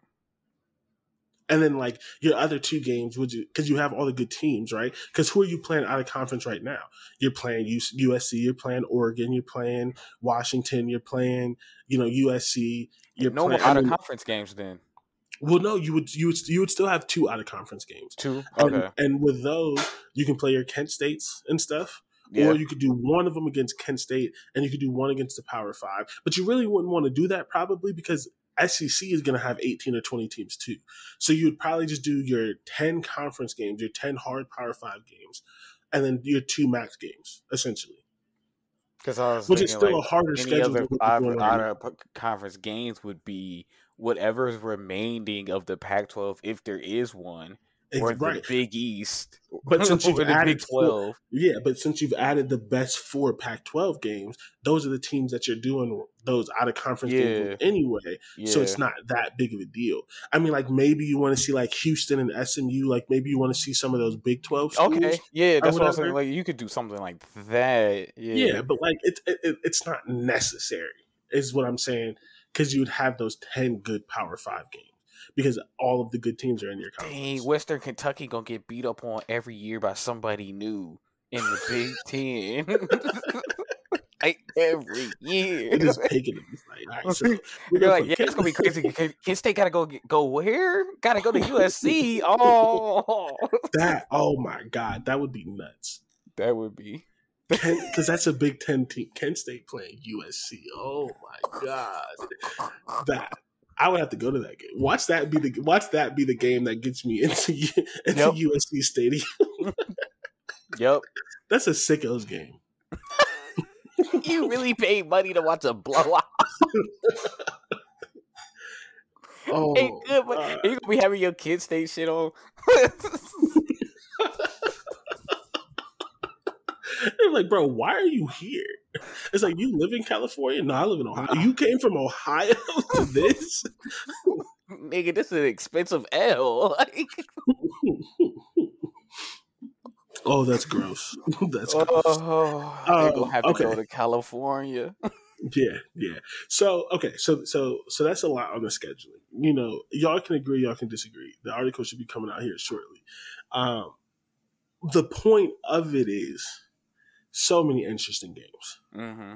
And then like your other two games, would you because you have all the good teams, right? Because who are you playing out of conference right now? You're playing USC, you're playing Oregon, you're playing Washington, you're playing you know USC. You're no playing, out I of conference games. Then Well, no, you would you would you would still have two out of conference games. two. And, Okay, and with those, you can play your Kent States and stuff, Yeah. Or you could do one of them against Kent State, and you could do one against the Power Five. But you really wouldn't want to do that probably because SEC is going to have 18 or 20 teams too. So you would probably just do your 10 conference games, your 10 hard Power Five games, and then your two max games, essentially. Because I was Which is still like, a harder any schedule other five we're doing right out of conference games would be whatever's remaining of the Pac-12, if there is one, Or the right. Big East, But (laughs) since you've added Big four- Twelve, Yeah, but since you've added the best four Pac-12 games, those are the teams that you're doing those out of conference games Yeah. with anyway. yeah, So it's not that big of a deal. I mean, like maybe you want to see like Houston and SMU, like maybe you want to see some of those Big Twelve schools. okay, yeah, that's what I was saying. Like you could do something like that. Yeah, Yeah, but like it's it, it- it's not necessary, is what I'm saying, because you would have those ten good Power Five games because all of the good teams are in your Dang, conference. Western Kentucky gonna get beat up on every year by somebody new in the Big (laughs) Ten. (laughs) like every year. It is picking them. It's like, right, so (laughs) You're like, yeah, Kent- it's gonna be crazy. Kent Kent State gotta go get, go where? Gotta go to USC. Oh, that. Oh my god, that would be nuts. that would be. because that's a Big Ten team. Kent State playing USC. Oh my god, that I would have to go to that game. Watch that be the watch that be the game that gets me (laughs) into into Yep. USC Stadium. (laughs) Yep. That's a sickos game. (laughs) You really paid money to watch a blowout. Oh, Ain't good, but God. you gonna be having your Kent State shit on. They're like, bro, why are you here? It's like you live in California. No, I live in Ohio. You came from Ohio (laughs) to this. Nigga, this is an expensive L. (laughs) Like, oh, that's gross. (laughs) that's gross. oh, Um, gonna have to go to California. Yeah, yeah. So okay, so so so that's a lot on the scheduling. You know, y'all can agree, y'all can disagree. The article should be coming out here shortly. Um, the point of it is so many interesting games. hmm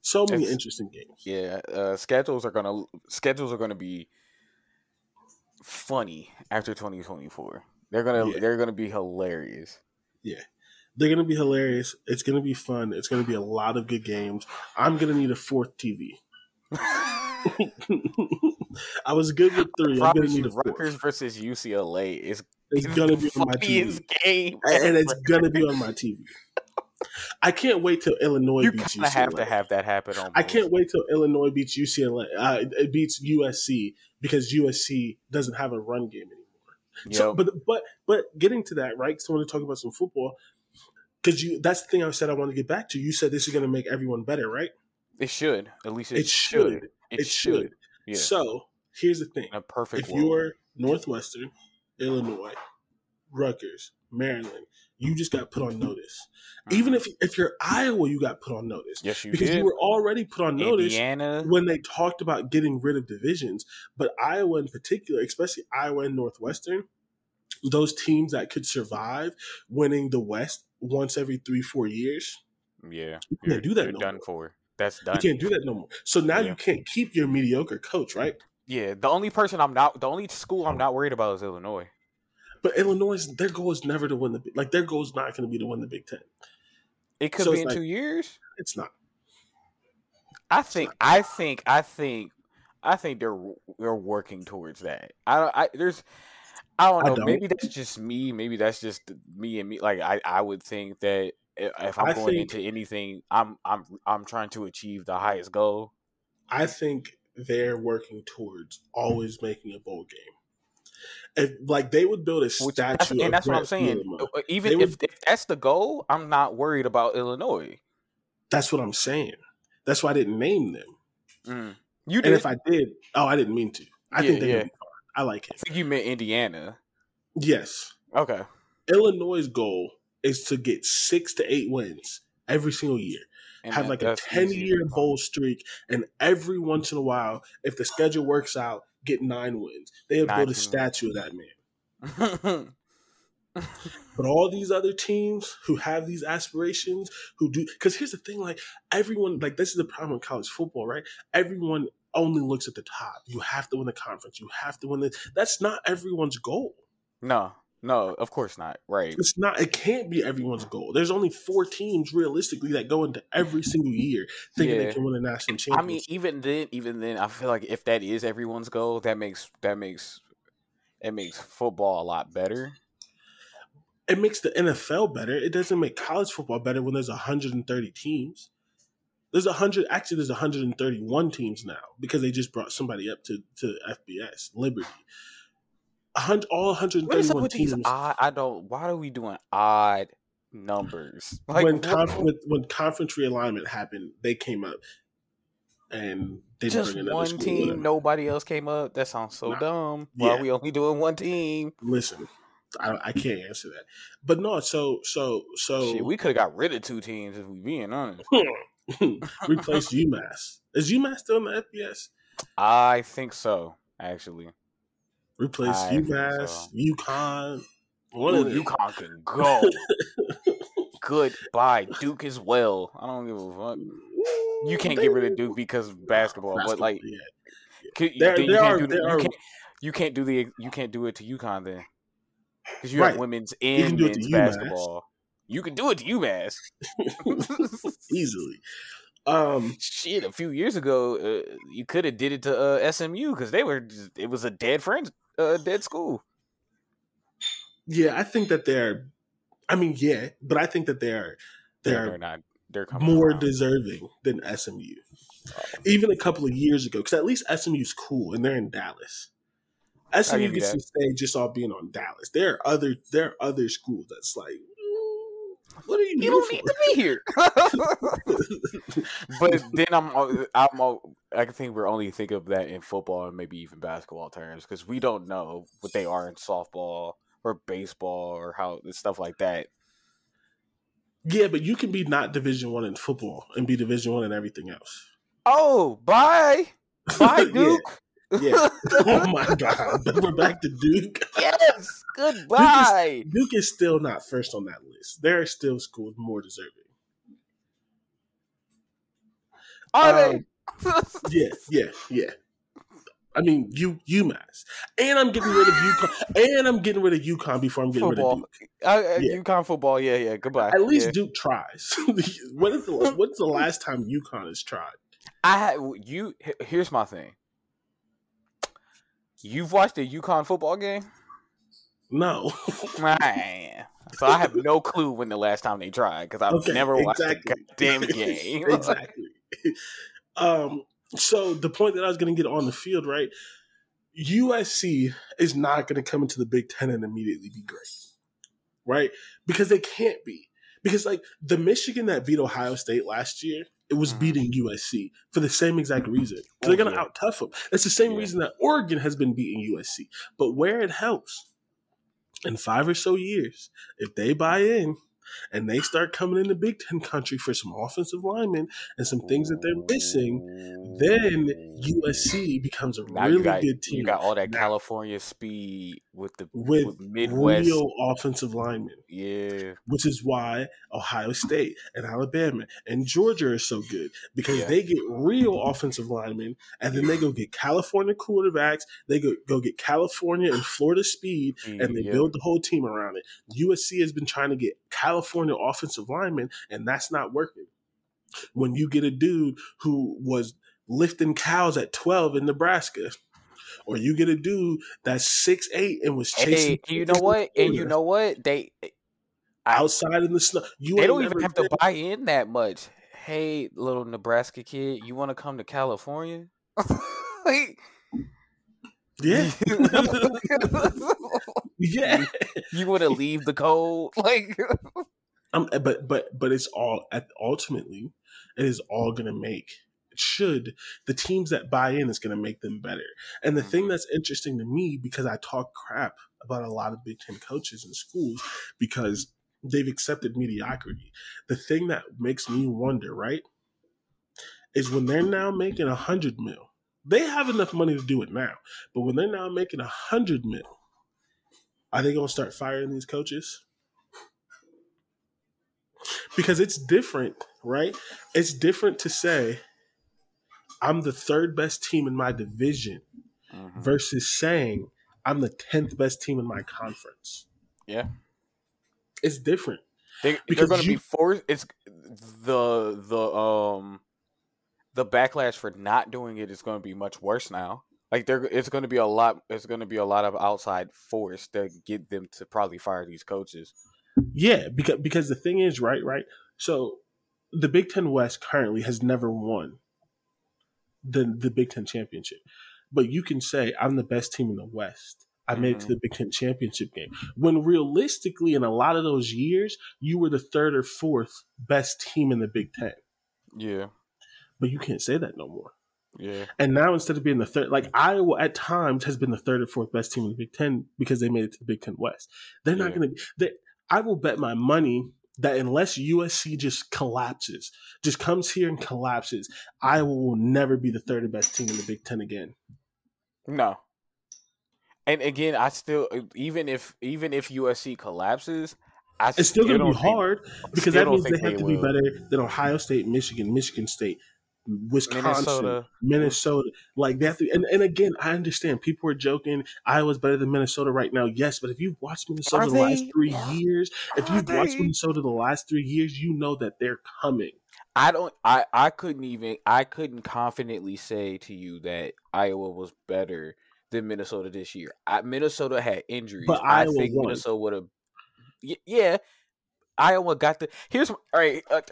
So many It's- interesting games. Yeah, uh, schedules are gonna schedules are gonna be funny after 2024. They're gonna Yeah. they're gonna be hilarious. Yeah. They're gonna be hilarious. It's gonna be fun. It's gonna be a lot of good games. I'm gonna need a fourth TV. (laughs) I was good with three. I'm gonna need a fourth. Rutgers versus UCLA is It's gonna be on my TV. game, and it's gonna be on my TV. (laughs) I can't wait till Illinois you beats kind of have to have that happen on. I can't wait till Illinois beats UCLA. Uh, it beats USC because USC doesn't have a run game anymore. So, but but but getting to that, right? So I want to talk about some football because you. That's the thing I said I want to get back to. You said this is going to make everyone better, right? it should at least it, It should. should. It, It should. should. Yeah. So here's the thing: In a perfect if world. you're Northwestern, Illinois, Rutgers, Maryland, you just got put on notice. Even Mhm. if if you're Iowa, you got put on notice yes, you because did. you were already put on notice Indiana. when they talked about getting rid of divisions. But Iowa, in particular, especially Iowa and Northwestern, those teams that could survive winning the West once every three, four years, Yeah, You can't do that You're no done more. for. That's done. you can't do that no more. So now Yeah. you can't keep your mediocre coach, right? Yeah, the only person I'm not, the only school I'm not worried about is Illinois. But Illinois, their goal is never to win the like. Their goal is not going to be to win the Big Ten. It could So be in like- two years. It's not. I think, I think, I think, I think they're they're working towards that. I, don't- I there's, I don't I know. don't. Maybe that's just me. Maybe that's just me and me. Like I, I would think that if I'm I going think- into anything, I'm, I'm, I'm trying to achieve the highest goal. I think they're working towards always making a bowl game. If like they would build a Which, that's, statue, and that's what I'm saying. Uh, Even They if, if that's the goal, I'm not worried about Illinois. That's what I'm saying. That's why I didn't name them. Mm. You And if I did, oh, I didn't mean to. I Yeah, think they're yeah. gonna be fine. I like I think you meant Indiana. Yes, Okay. Illinois' goal is to get six to eight wins every single year. And have like a ten easy. year bowl streak, and every once in a while, if the schedule works out, get nine wins. They would Nine build a statue of that man. (laughs) But all these other teams who have these aspirations, who do, because here's the thing: like everyone, like this is the problem in college football, right? Everyone only looks at the top. You have to win the conference. You have to win the. That's not everyone's goal. no. No, of course not. Right. It's not. It can't be everyone's goal. There's only four teams realistically that go into every single year thinking Yeah. they can win a national championship. I mean, even then, even then, I feel like if that is everyone's goal, that makes that makes it makes football a lot better. it makes the NFL better. It doesn't make college football better when there's 130 teams. There's 100. Actually, there's 131 teams now because they just brought somebody up to to FBS Liberty. Hundred, all What is up 131 with these teams. odd? I don't. Why are we doing odd numbers? (laughs) Like when conf- when, when conference realignment happened, they came up and they didn't just one team, nobody else came up. That sounds so Nah. dumb. Why Yeah. are we only doing one team? Listen, I, I can't answer that. But no, so so so Shit, we could have got rid of two teams if we being honest. (laughs) replace (laughs) UMass. Is UMass still in the FBS? I think so, actually. Replace I UMass, so. UConn. One Ooh, of. UConn can go. Goodbye, Duke as well. I don't give a fuck. You can't get rid of Duke because of basketball, but like, yeah. could, There- you there can't are- do the- you are- can't you can't do the you can't do it to UConn then because you Right. have women's and do it to men's basketball. You can do it to UMass. (laughs) easily. (laughs) Um, Shit, a few years ago, uh, you could have did it to uh, SMU because they were just, it was a dead friend, uh, dead school. yeah, I think that they're. I mean, yeah, but I think that they're They're, they're they're not. They're more around. deserving than SMU. Oh. Even a couple of years ago, because at least SMU's cool and they're in Dallas. SMU gets that. to stay just all being on Dallas. There are other there are other schools that's like, what are you, You don't need to be here. but then I'm, I'm, al- I think we're only thinking of that in football and maybe even basketball terms because we don't know what they are in softball or baseball or how stuff like that. Yeah, but you can be not Division One in football and be Division One in everything else. Oh, bye, bye, (laughs) Yeah. Duke. Yeah. (laughs) oh my God, we're back to Duke. yes, goodbye. Duke is still not first on that list. There are still schools more deserving. Are Um, Yeah, yeah, yeah. I mean, you UMass, and I'm getting rid of UConn, and I'm getting rid of UConn before I'm they? getting rid of Football. Duke. Uh, uh, Yeah. UConn football. Yeah, yeah. Goodbye. At least Yeah. Duke tries. (laughs) when is the when's the last time UConn has tried? I had you. Here's my thing. You've watched a UConn football game? No. Man. So I have no clue when the last time they tried because I've Okay, never watched exactly. a goddamn (laughs) game. (laughs) exactly. Um. So the point that I was going to get on the field, right? USC is not going to come into the Big Ten and immediately be great, right? Because they can't be. Because like the Michigan that beat Ohio State last year, it was Mhm. beating USC for the same exact reason. 'Cause Oh, they're going to out tough them. That's the same Yeah. reason that Oregon has been beating USC. But where it helps, in five or so years, if they buy in and they start coming into Big Ten country for some offensive linemen and some things that they're missing, then USC becomes a Now really got, good team You got all that Now- California speed with the with, with Midwest. real offensive linemen, Yeah. which is why Ohio State and Alabama and Georgia are so good because Yeah. they get real offensive linemen and then they go get California quarterbacks, they go, go get California and Florida speed, and they mm, yeah. build the whole team around it. USC has been trying to get California offensive linemen, and that's not working. When you get a dude who was lifting cows at 12 in Nebraska, or you get a dude that's six eight and was chasing. Hey, you know what? And you know what? They outside in the snow. You they don't even have to buy in that much. Hey, little Nebraska kid, you want to come to California? (laughs) Like, Yeah, (laughs) (laughs) yeah. you want to leave the cold? (laughs) Like, Um, but but but it's all at ultimately, it is all going to make it should the teams that buy in is going to make them better. And the thing Mhm. that's interesting to me because I talk crap about a lot of Big Ten coaches and schools because they've accepted mediocrity. The thing that makes me wonder, right, is when they're now making a hundred mil. They have enough money to do it now, but when they're now making a hundred mil, are they going to start firing these coaches? because it's different, right? It's different to say I'm the third best team in my division Mhm. versus saying I'm the 10th best team in my conference. Yeah, it's different. They, Because they're going to be forced. It's the the um the backlash for not doing it is going to be much worse now. Like there, it's going to be a lot. It's going to be a lot of outside force to get them to probably fire these coaches. Yeah, because because the thing is, right, right. So the Big Ten West currently has never won the the Big Ten championship, but you can say I'm the best team in the West. I made it to Mhm. the Big Ten championship game. When realistically, in a lot of those years, you were the third or fourth best team in the Big Ten. Yeah, But you can't say that no more. yeah, And now instead of being the third, like Iowa at times has been the third or fourth best team in the Big Ten because they made it to the Big Ten West. They're not going to. They, I will bet my money that unless USC just collapses, just comes here and collapses, Iowa will never be the third best team in the Big Ten again. no. And again, I still even if even if USC collapses, I It's still going to be think- hard because that means they think have they to be better than Ohio State, Michigan, Michigan State, Wisconsin, Minnesota. Minnesota. Like that. And, and again, I understand people are joking. Iowa's better than Minnesota right now. Yes, but if you've watched Minnesota Are the last three years, if are you've watched? Minnesota the last three years, you know that they're coming. I don't. I I couldn't even. I couldn't confidently say to you that Iowa was better than Minnesota this year. I, Minnesota had injuries. But I Iowa think won. Minnesota would have. Y- yeah, Iowa got the. Here's all right. Uh,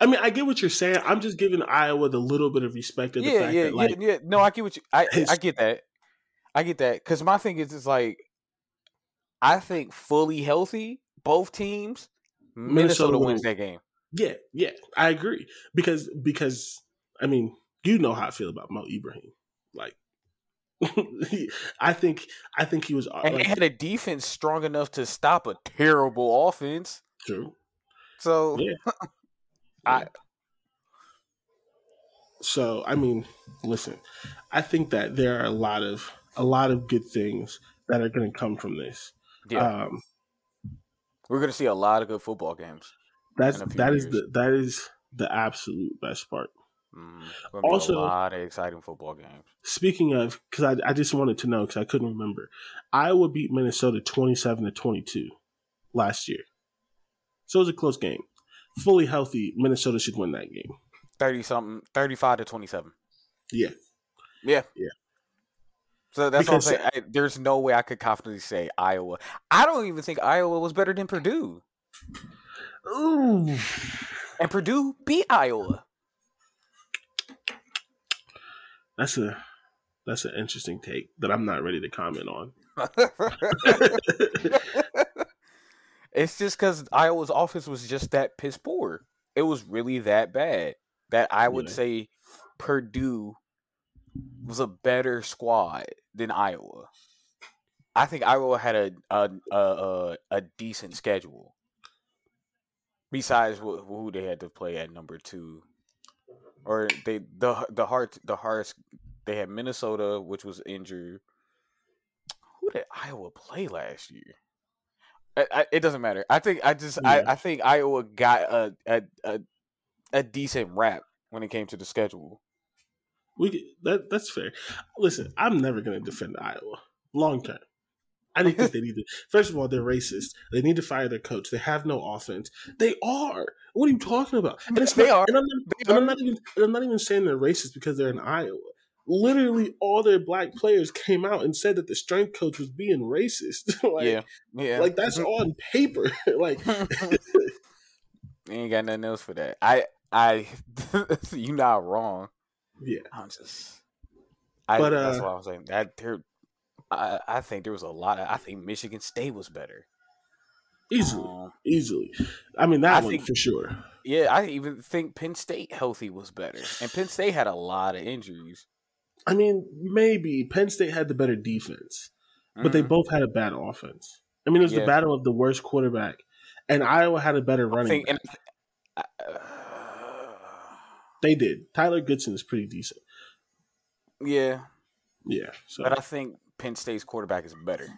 I mean, I get what you're saying. I'm just giving Iowa the little bit of respect of the yeah, fact yeah, that, like, yeah, yeah. No, I get what you. I (laughs) I get that. I get that because my thing is, is like, I think fully healthy, both teams, Minnesota Minnesota, wins that game. yeah, yeah, I agree because because I mean, you know how I feel about Mo Ibrahim. Like, (laughs) I think I think he was uh, And like, they had a defense strong enough to stop a terrible offense. true. So Yeah. (laughs) I- so I mean, listen, I think that there are a lot of a lot of good things that are going to come from this. yeah, Um, we're gonna see a lot of good football games. that's in a few that is the that is the absolute best part. Mm, Also- a lot of exciting football games. Speaking of, because I, I just wanted to know because I couldn't remember, Iowa beat Minnesota twenty-seven to twenty-two last year, so it was a close game. Fully healthy, Minnesota should win that game. Thirty something, thirty-five to twenty-seven. Yeah, Yeah, Yeah. So that's Because- what I'm saying. I, there's no way I could confidently say Iowa. I don't even think Iowa was better than Purdue, Ooh. and Purdue beat Iowa. That's a that's an interesting take that I'm not ready to comment on. (laughs) it's just because Iowa's offense was just that piss poor. It was really that bad that I would Yeah. say Purdue was a better squad than Iowa. I think Iowa had a a a, a, decent schedule. Besides who, who they had to play at number two, or they the the hard the hardest they had Minnesota, which was injured. Who did Iowa play last year? I, I, it doesn't matter. I think I just Yeah. I, I think Iowa got a, a a a decent rap when it came to the schedule. We that that's fair. Listen, I'm never going to defend Iowa long term. I think that (laughs) they need to. First of all, they're racist. They need to fire their coach. They have no offense. They are. What are you talking about? And it's They not, are. And I'm, not, and I'm not even. And I'm not even saying they're racist because they're in Iowa. Literally, all their black players came out and said that the strength coach was being racist. (laughs) like, yeah, yeah. like that's (laughs) on paper. (laughs) like, ain't got nothing else for that. I I you not wrong. yeah. I'm just I But, that's uh, what I was saying. That there I, I think there was a lot of I think Michigan State was better. Easily, Um, easily. I mean, that I one think- for sure. yeah, I even think Penn State healthy was better. And Penn State had a lot of injuries. I mean, maybe Penn State had the better defense. but they Mhm. both had a bad offense. I mean, it was Yeah. the battle of the worst quarterback, and Iowa had a better running. think back. uh, They did. Tyler Goodson is pretty decent. yeah, Yeah, so but I think Penn State's quarterback is better.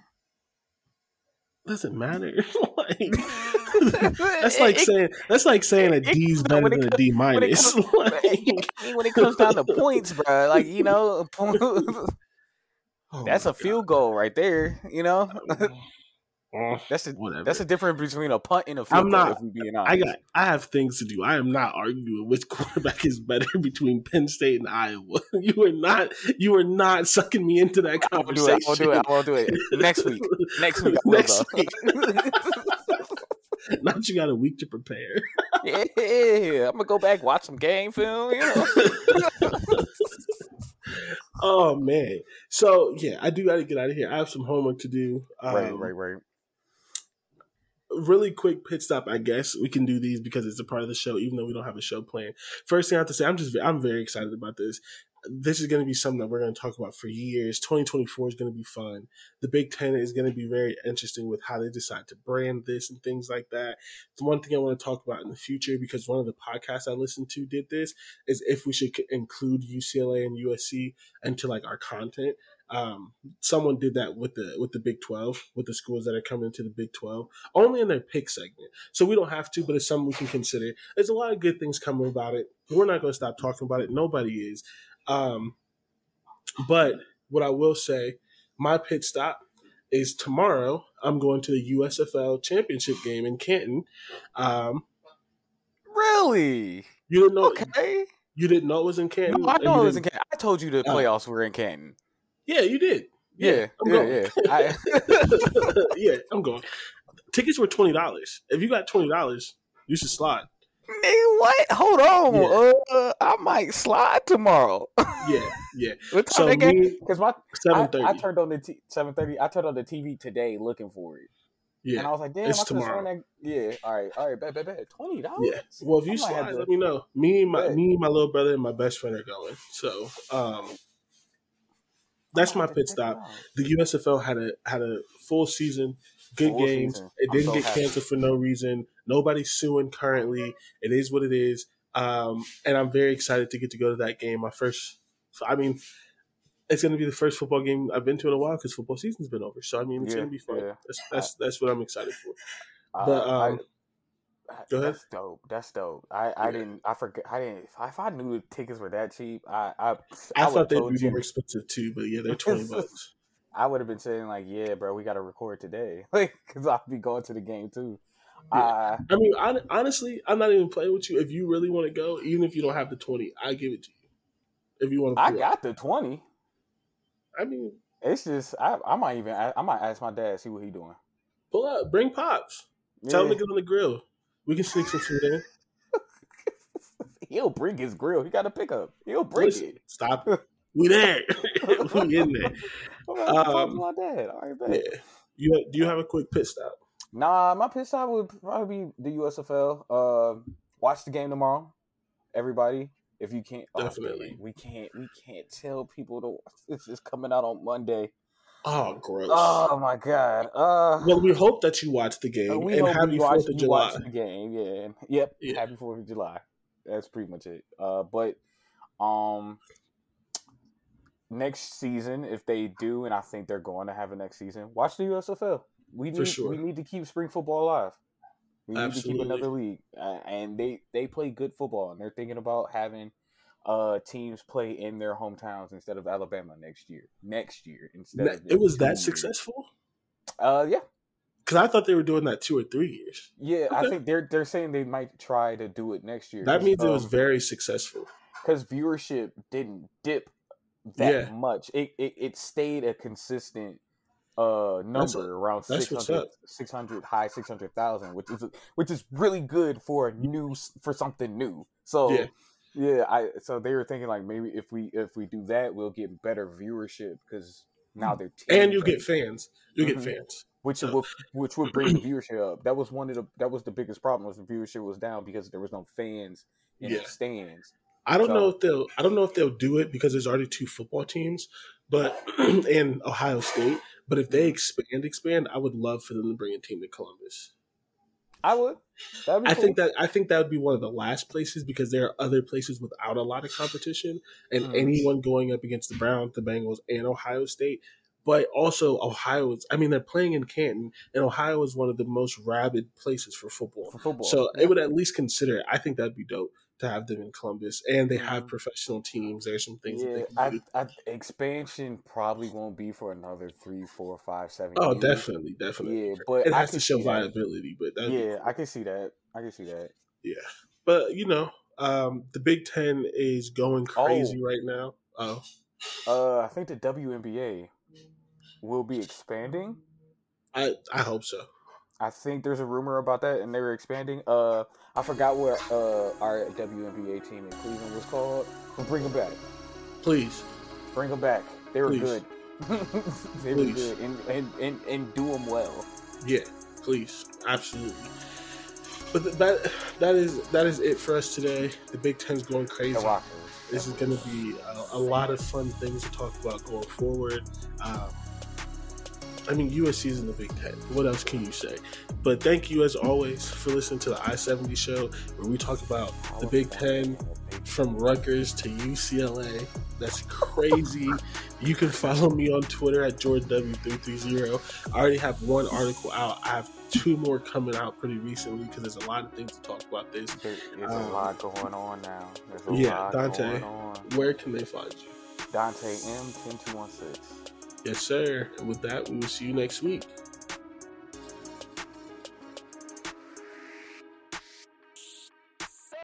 Doesn't matter. (laughs) like, (laughs) that's like saying that's like saying a it- D's better than a D when it minus. comes- (laughs) Like, when it comes down to points, bro, like you know, Oh That's a field goal right there. You know, Oh, that's the whatever. that's the difference between a punt and a field I'm goal. not- If we being honest, I got. I have things to do. I am not arguing which (laughs) quarterback is better between Penn State and Iowa. (laughs) You are not. You are not sucking me into that conversation. I won't do it. conversation. I won't do it. I won't do it. (laughs) Next week. Next week. I will, Next though. week. Not you got a week to prepare. yeah, I'm gonna go back watch some game film. You know. Oh man. So yeah, I do got to get out of here. I have some homework to do. Um, right, right, right. Really quick pit stop. I guess we can do these because it's a part of the show, even though we don't have a show plan. First thing I have to say, I'm just I'm very excited about this. This is going to be something that we're going to talk about for years. 2024 is going to be fun. The Big Ten is going to be very interesting with how they decide to brand this and things like that. The one thing I want to talk about in the future, because one of the podcasts I listened to did this, is if we should include UCLA and USC into like our content. Um, someone did that with the with the Big Twelve, with the schools that are coming into the Big Twelve, only in their pick segment. So we don't have to, but it's something we can consider. There's a lot of good things coming about it. We're not going to stop talking about it. Nobody is. Um, but what I will say, my pit stop is tomorrow. I'm going to the USFL championship game in Canton. Um, Really? you didn't know? Okay. You didn't know it was in Canton? No, I know it was in Canton. I told you the Oh. playoffs were in Canton. Yeah, you did. Yeah, I'm yeah, going. yeah. (laughs) I, (laughs) yeah, I'm going. Tickets were twenty dollars. If you got twenty dollars, you should slide. Nigga, what? Hold on. Uh, I might slide tomorrow. Yeah, yeah. (laughs) what time So they Because my I, I turned on the t- seven thirty. I turned on the TV today looking for it, Yeah, and I was like, "Damn, it's I could have sworn tomorrow. that." Yeah, all right, all right, bet, bet, bet. Twenty dollars. yeah. Well, if you I slide, let me know. Me, and my Bet. me, my little brother, and my best friend are going. So, um, that's my pit stop. The USFL had a had a full season, good Full games. season. It didn't so get happy. canceled for no reason. Nobody's suing currently. It is what it is. Um, and I'm very excited to get to go to that game. My first, I mean, it's going to be the first football game I've been to in a while because football season's been over. So I mean, it's Yeah, going to be fun. yeah. That's that's that's what I'm excited for. Uh, But um, I, go ahead. That's dope. That's dope. I, I Yeah. didn't. I forget. I didn't. If I, knew the tickets were that cheap, I I, I, I, thought they'd be more expensive too, but yeah, they're twenty (laughs) bucks. I would have been saying like, yeah, bro, we got to record today, (laughs) like, cause I'll be going to the game too. Yeah. Uh, I mean, hon- honestly, I'm not even playing with you. If you really want to go, even if you don't have the twenty, I give it to you. If you want to, I got the twenty. I mean, It's just I, I might even I, I might ask my dad see what he doing. pull up, bring pops. Tell him to get on the grill. We can sneak some food in. (laughs) He'll bring his grill. He got a pickup. He'll bring Listen, it. Stop. We there. (laughs) we in there. (laughs) Um, my dad. All right, bet. Yeah. You do you have a quick pit stop? Nah, my pit stop would probably be the USFL. Uh, watch the game tomorrow, everybody. If you can't, oh, Definitely. dang, we can't. We can't tell people to. This is coming out on Monday. Oh, gross. Oh my god. Uh, well, we hope that you watch the game we and hope happy you watch, Fourth of July. watch the game. Yeah. Yep. Yeah. Happy Fourth of July. That's pretty much it. Uh, but um, next season, if they do, and I think they're going to have a next season, watch the USFL. We need sure. we need to keep spring football alive. We need to Absolutely. keep another league, uh, and they they play good football, and they're thinking about having uh teams play in their hometowns instead of Alabama next year. Next year instead That- it was that years. successful Uh, yeah, because I thought they were doing that two or three years. yeah. I think they're they're saying they might try to do it next year. That means it was um, very successful. because viewership didn't dip that Yeah. much. It, it it stayed a consistent uh number That's- around that's what's 600, up. 600 high 600,000 which is which is really good for new for something new. So Yeah. Yeah, I so they were thinking like maybe if we if we do that we'll get better viewership cuz now they're And you teams get fans. You Mhm. get fans. which So- would which would bring the viewership up. That was one of the that was the biggest problem was the viewership was down because there was no fans in Yeah. the stands. I don't So- know if they'll. I don't know if they'll do it because there's already two football teams, but (clears throat) in Ohio State. But if they expand, expand, I would love for them to bring a team to Columbus. I would. I cool. think that I think that would be one of the last places because there are other places without a lot of competition, and Mhm. anyone going up against the Browns, the Bengals, and Ohio State. But also Ohio is. I mean, they're playing in Canton, and Ohio is one of the most rabid places for football. for football. So Yeah. it would at least consider. it. I think that'd be dope. To have them in Columbus, and they have professional teams. There's some things that Yeah, they can I, do. I, expansion probably won't be for another three, four, five, seven. Oh, years. definitely, definitely. Yeah, but it has to show see that. viability, but Yeah, I can see that. I can see that. Yeah, but you know, um, the Big Ten is going crazy right now. Oh, Uh, I think the WNBA will be expanding. I I hope so. I think there's a rumor about that, and they're expanding. Uh, I forgot what uh our WNBA team in Cleveland was called. But bring them back. Please, Bring them back. They were Please. good. (laughs) they Please. were good, and, and and and do them well. yeah, please, absolutely. But th- that that is that is it for us today. The Big Ten's going crazy. This is going to be a, a lot of fun things to talk about going forward. Um, I mean, USC is in the Big Ten. What else can you say? But thank you, as always, for listening to the I 70 show, where we talk about the Big Ten from Rutgers to UCLA. That's crazy. you can follow me on Twitter at JordanW330. I already have one article out. I have two more coming out pretty recently because there's a lot of things to talk about this. There- There's Um, a lot going on now. There's a yeah, lot Dante. going on. Where can they find you? Dante M10216. Yes, sir. And with that, we will see you next week.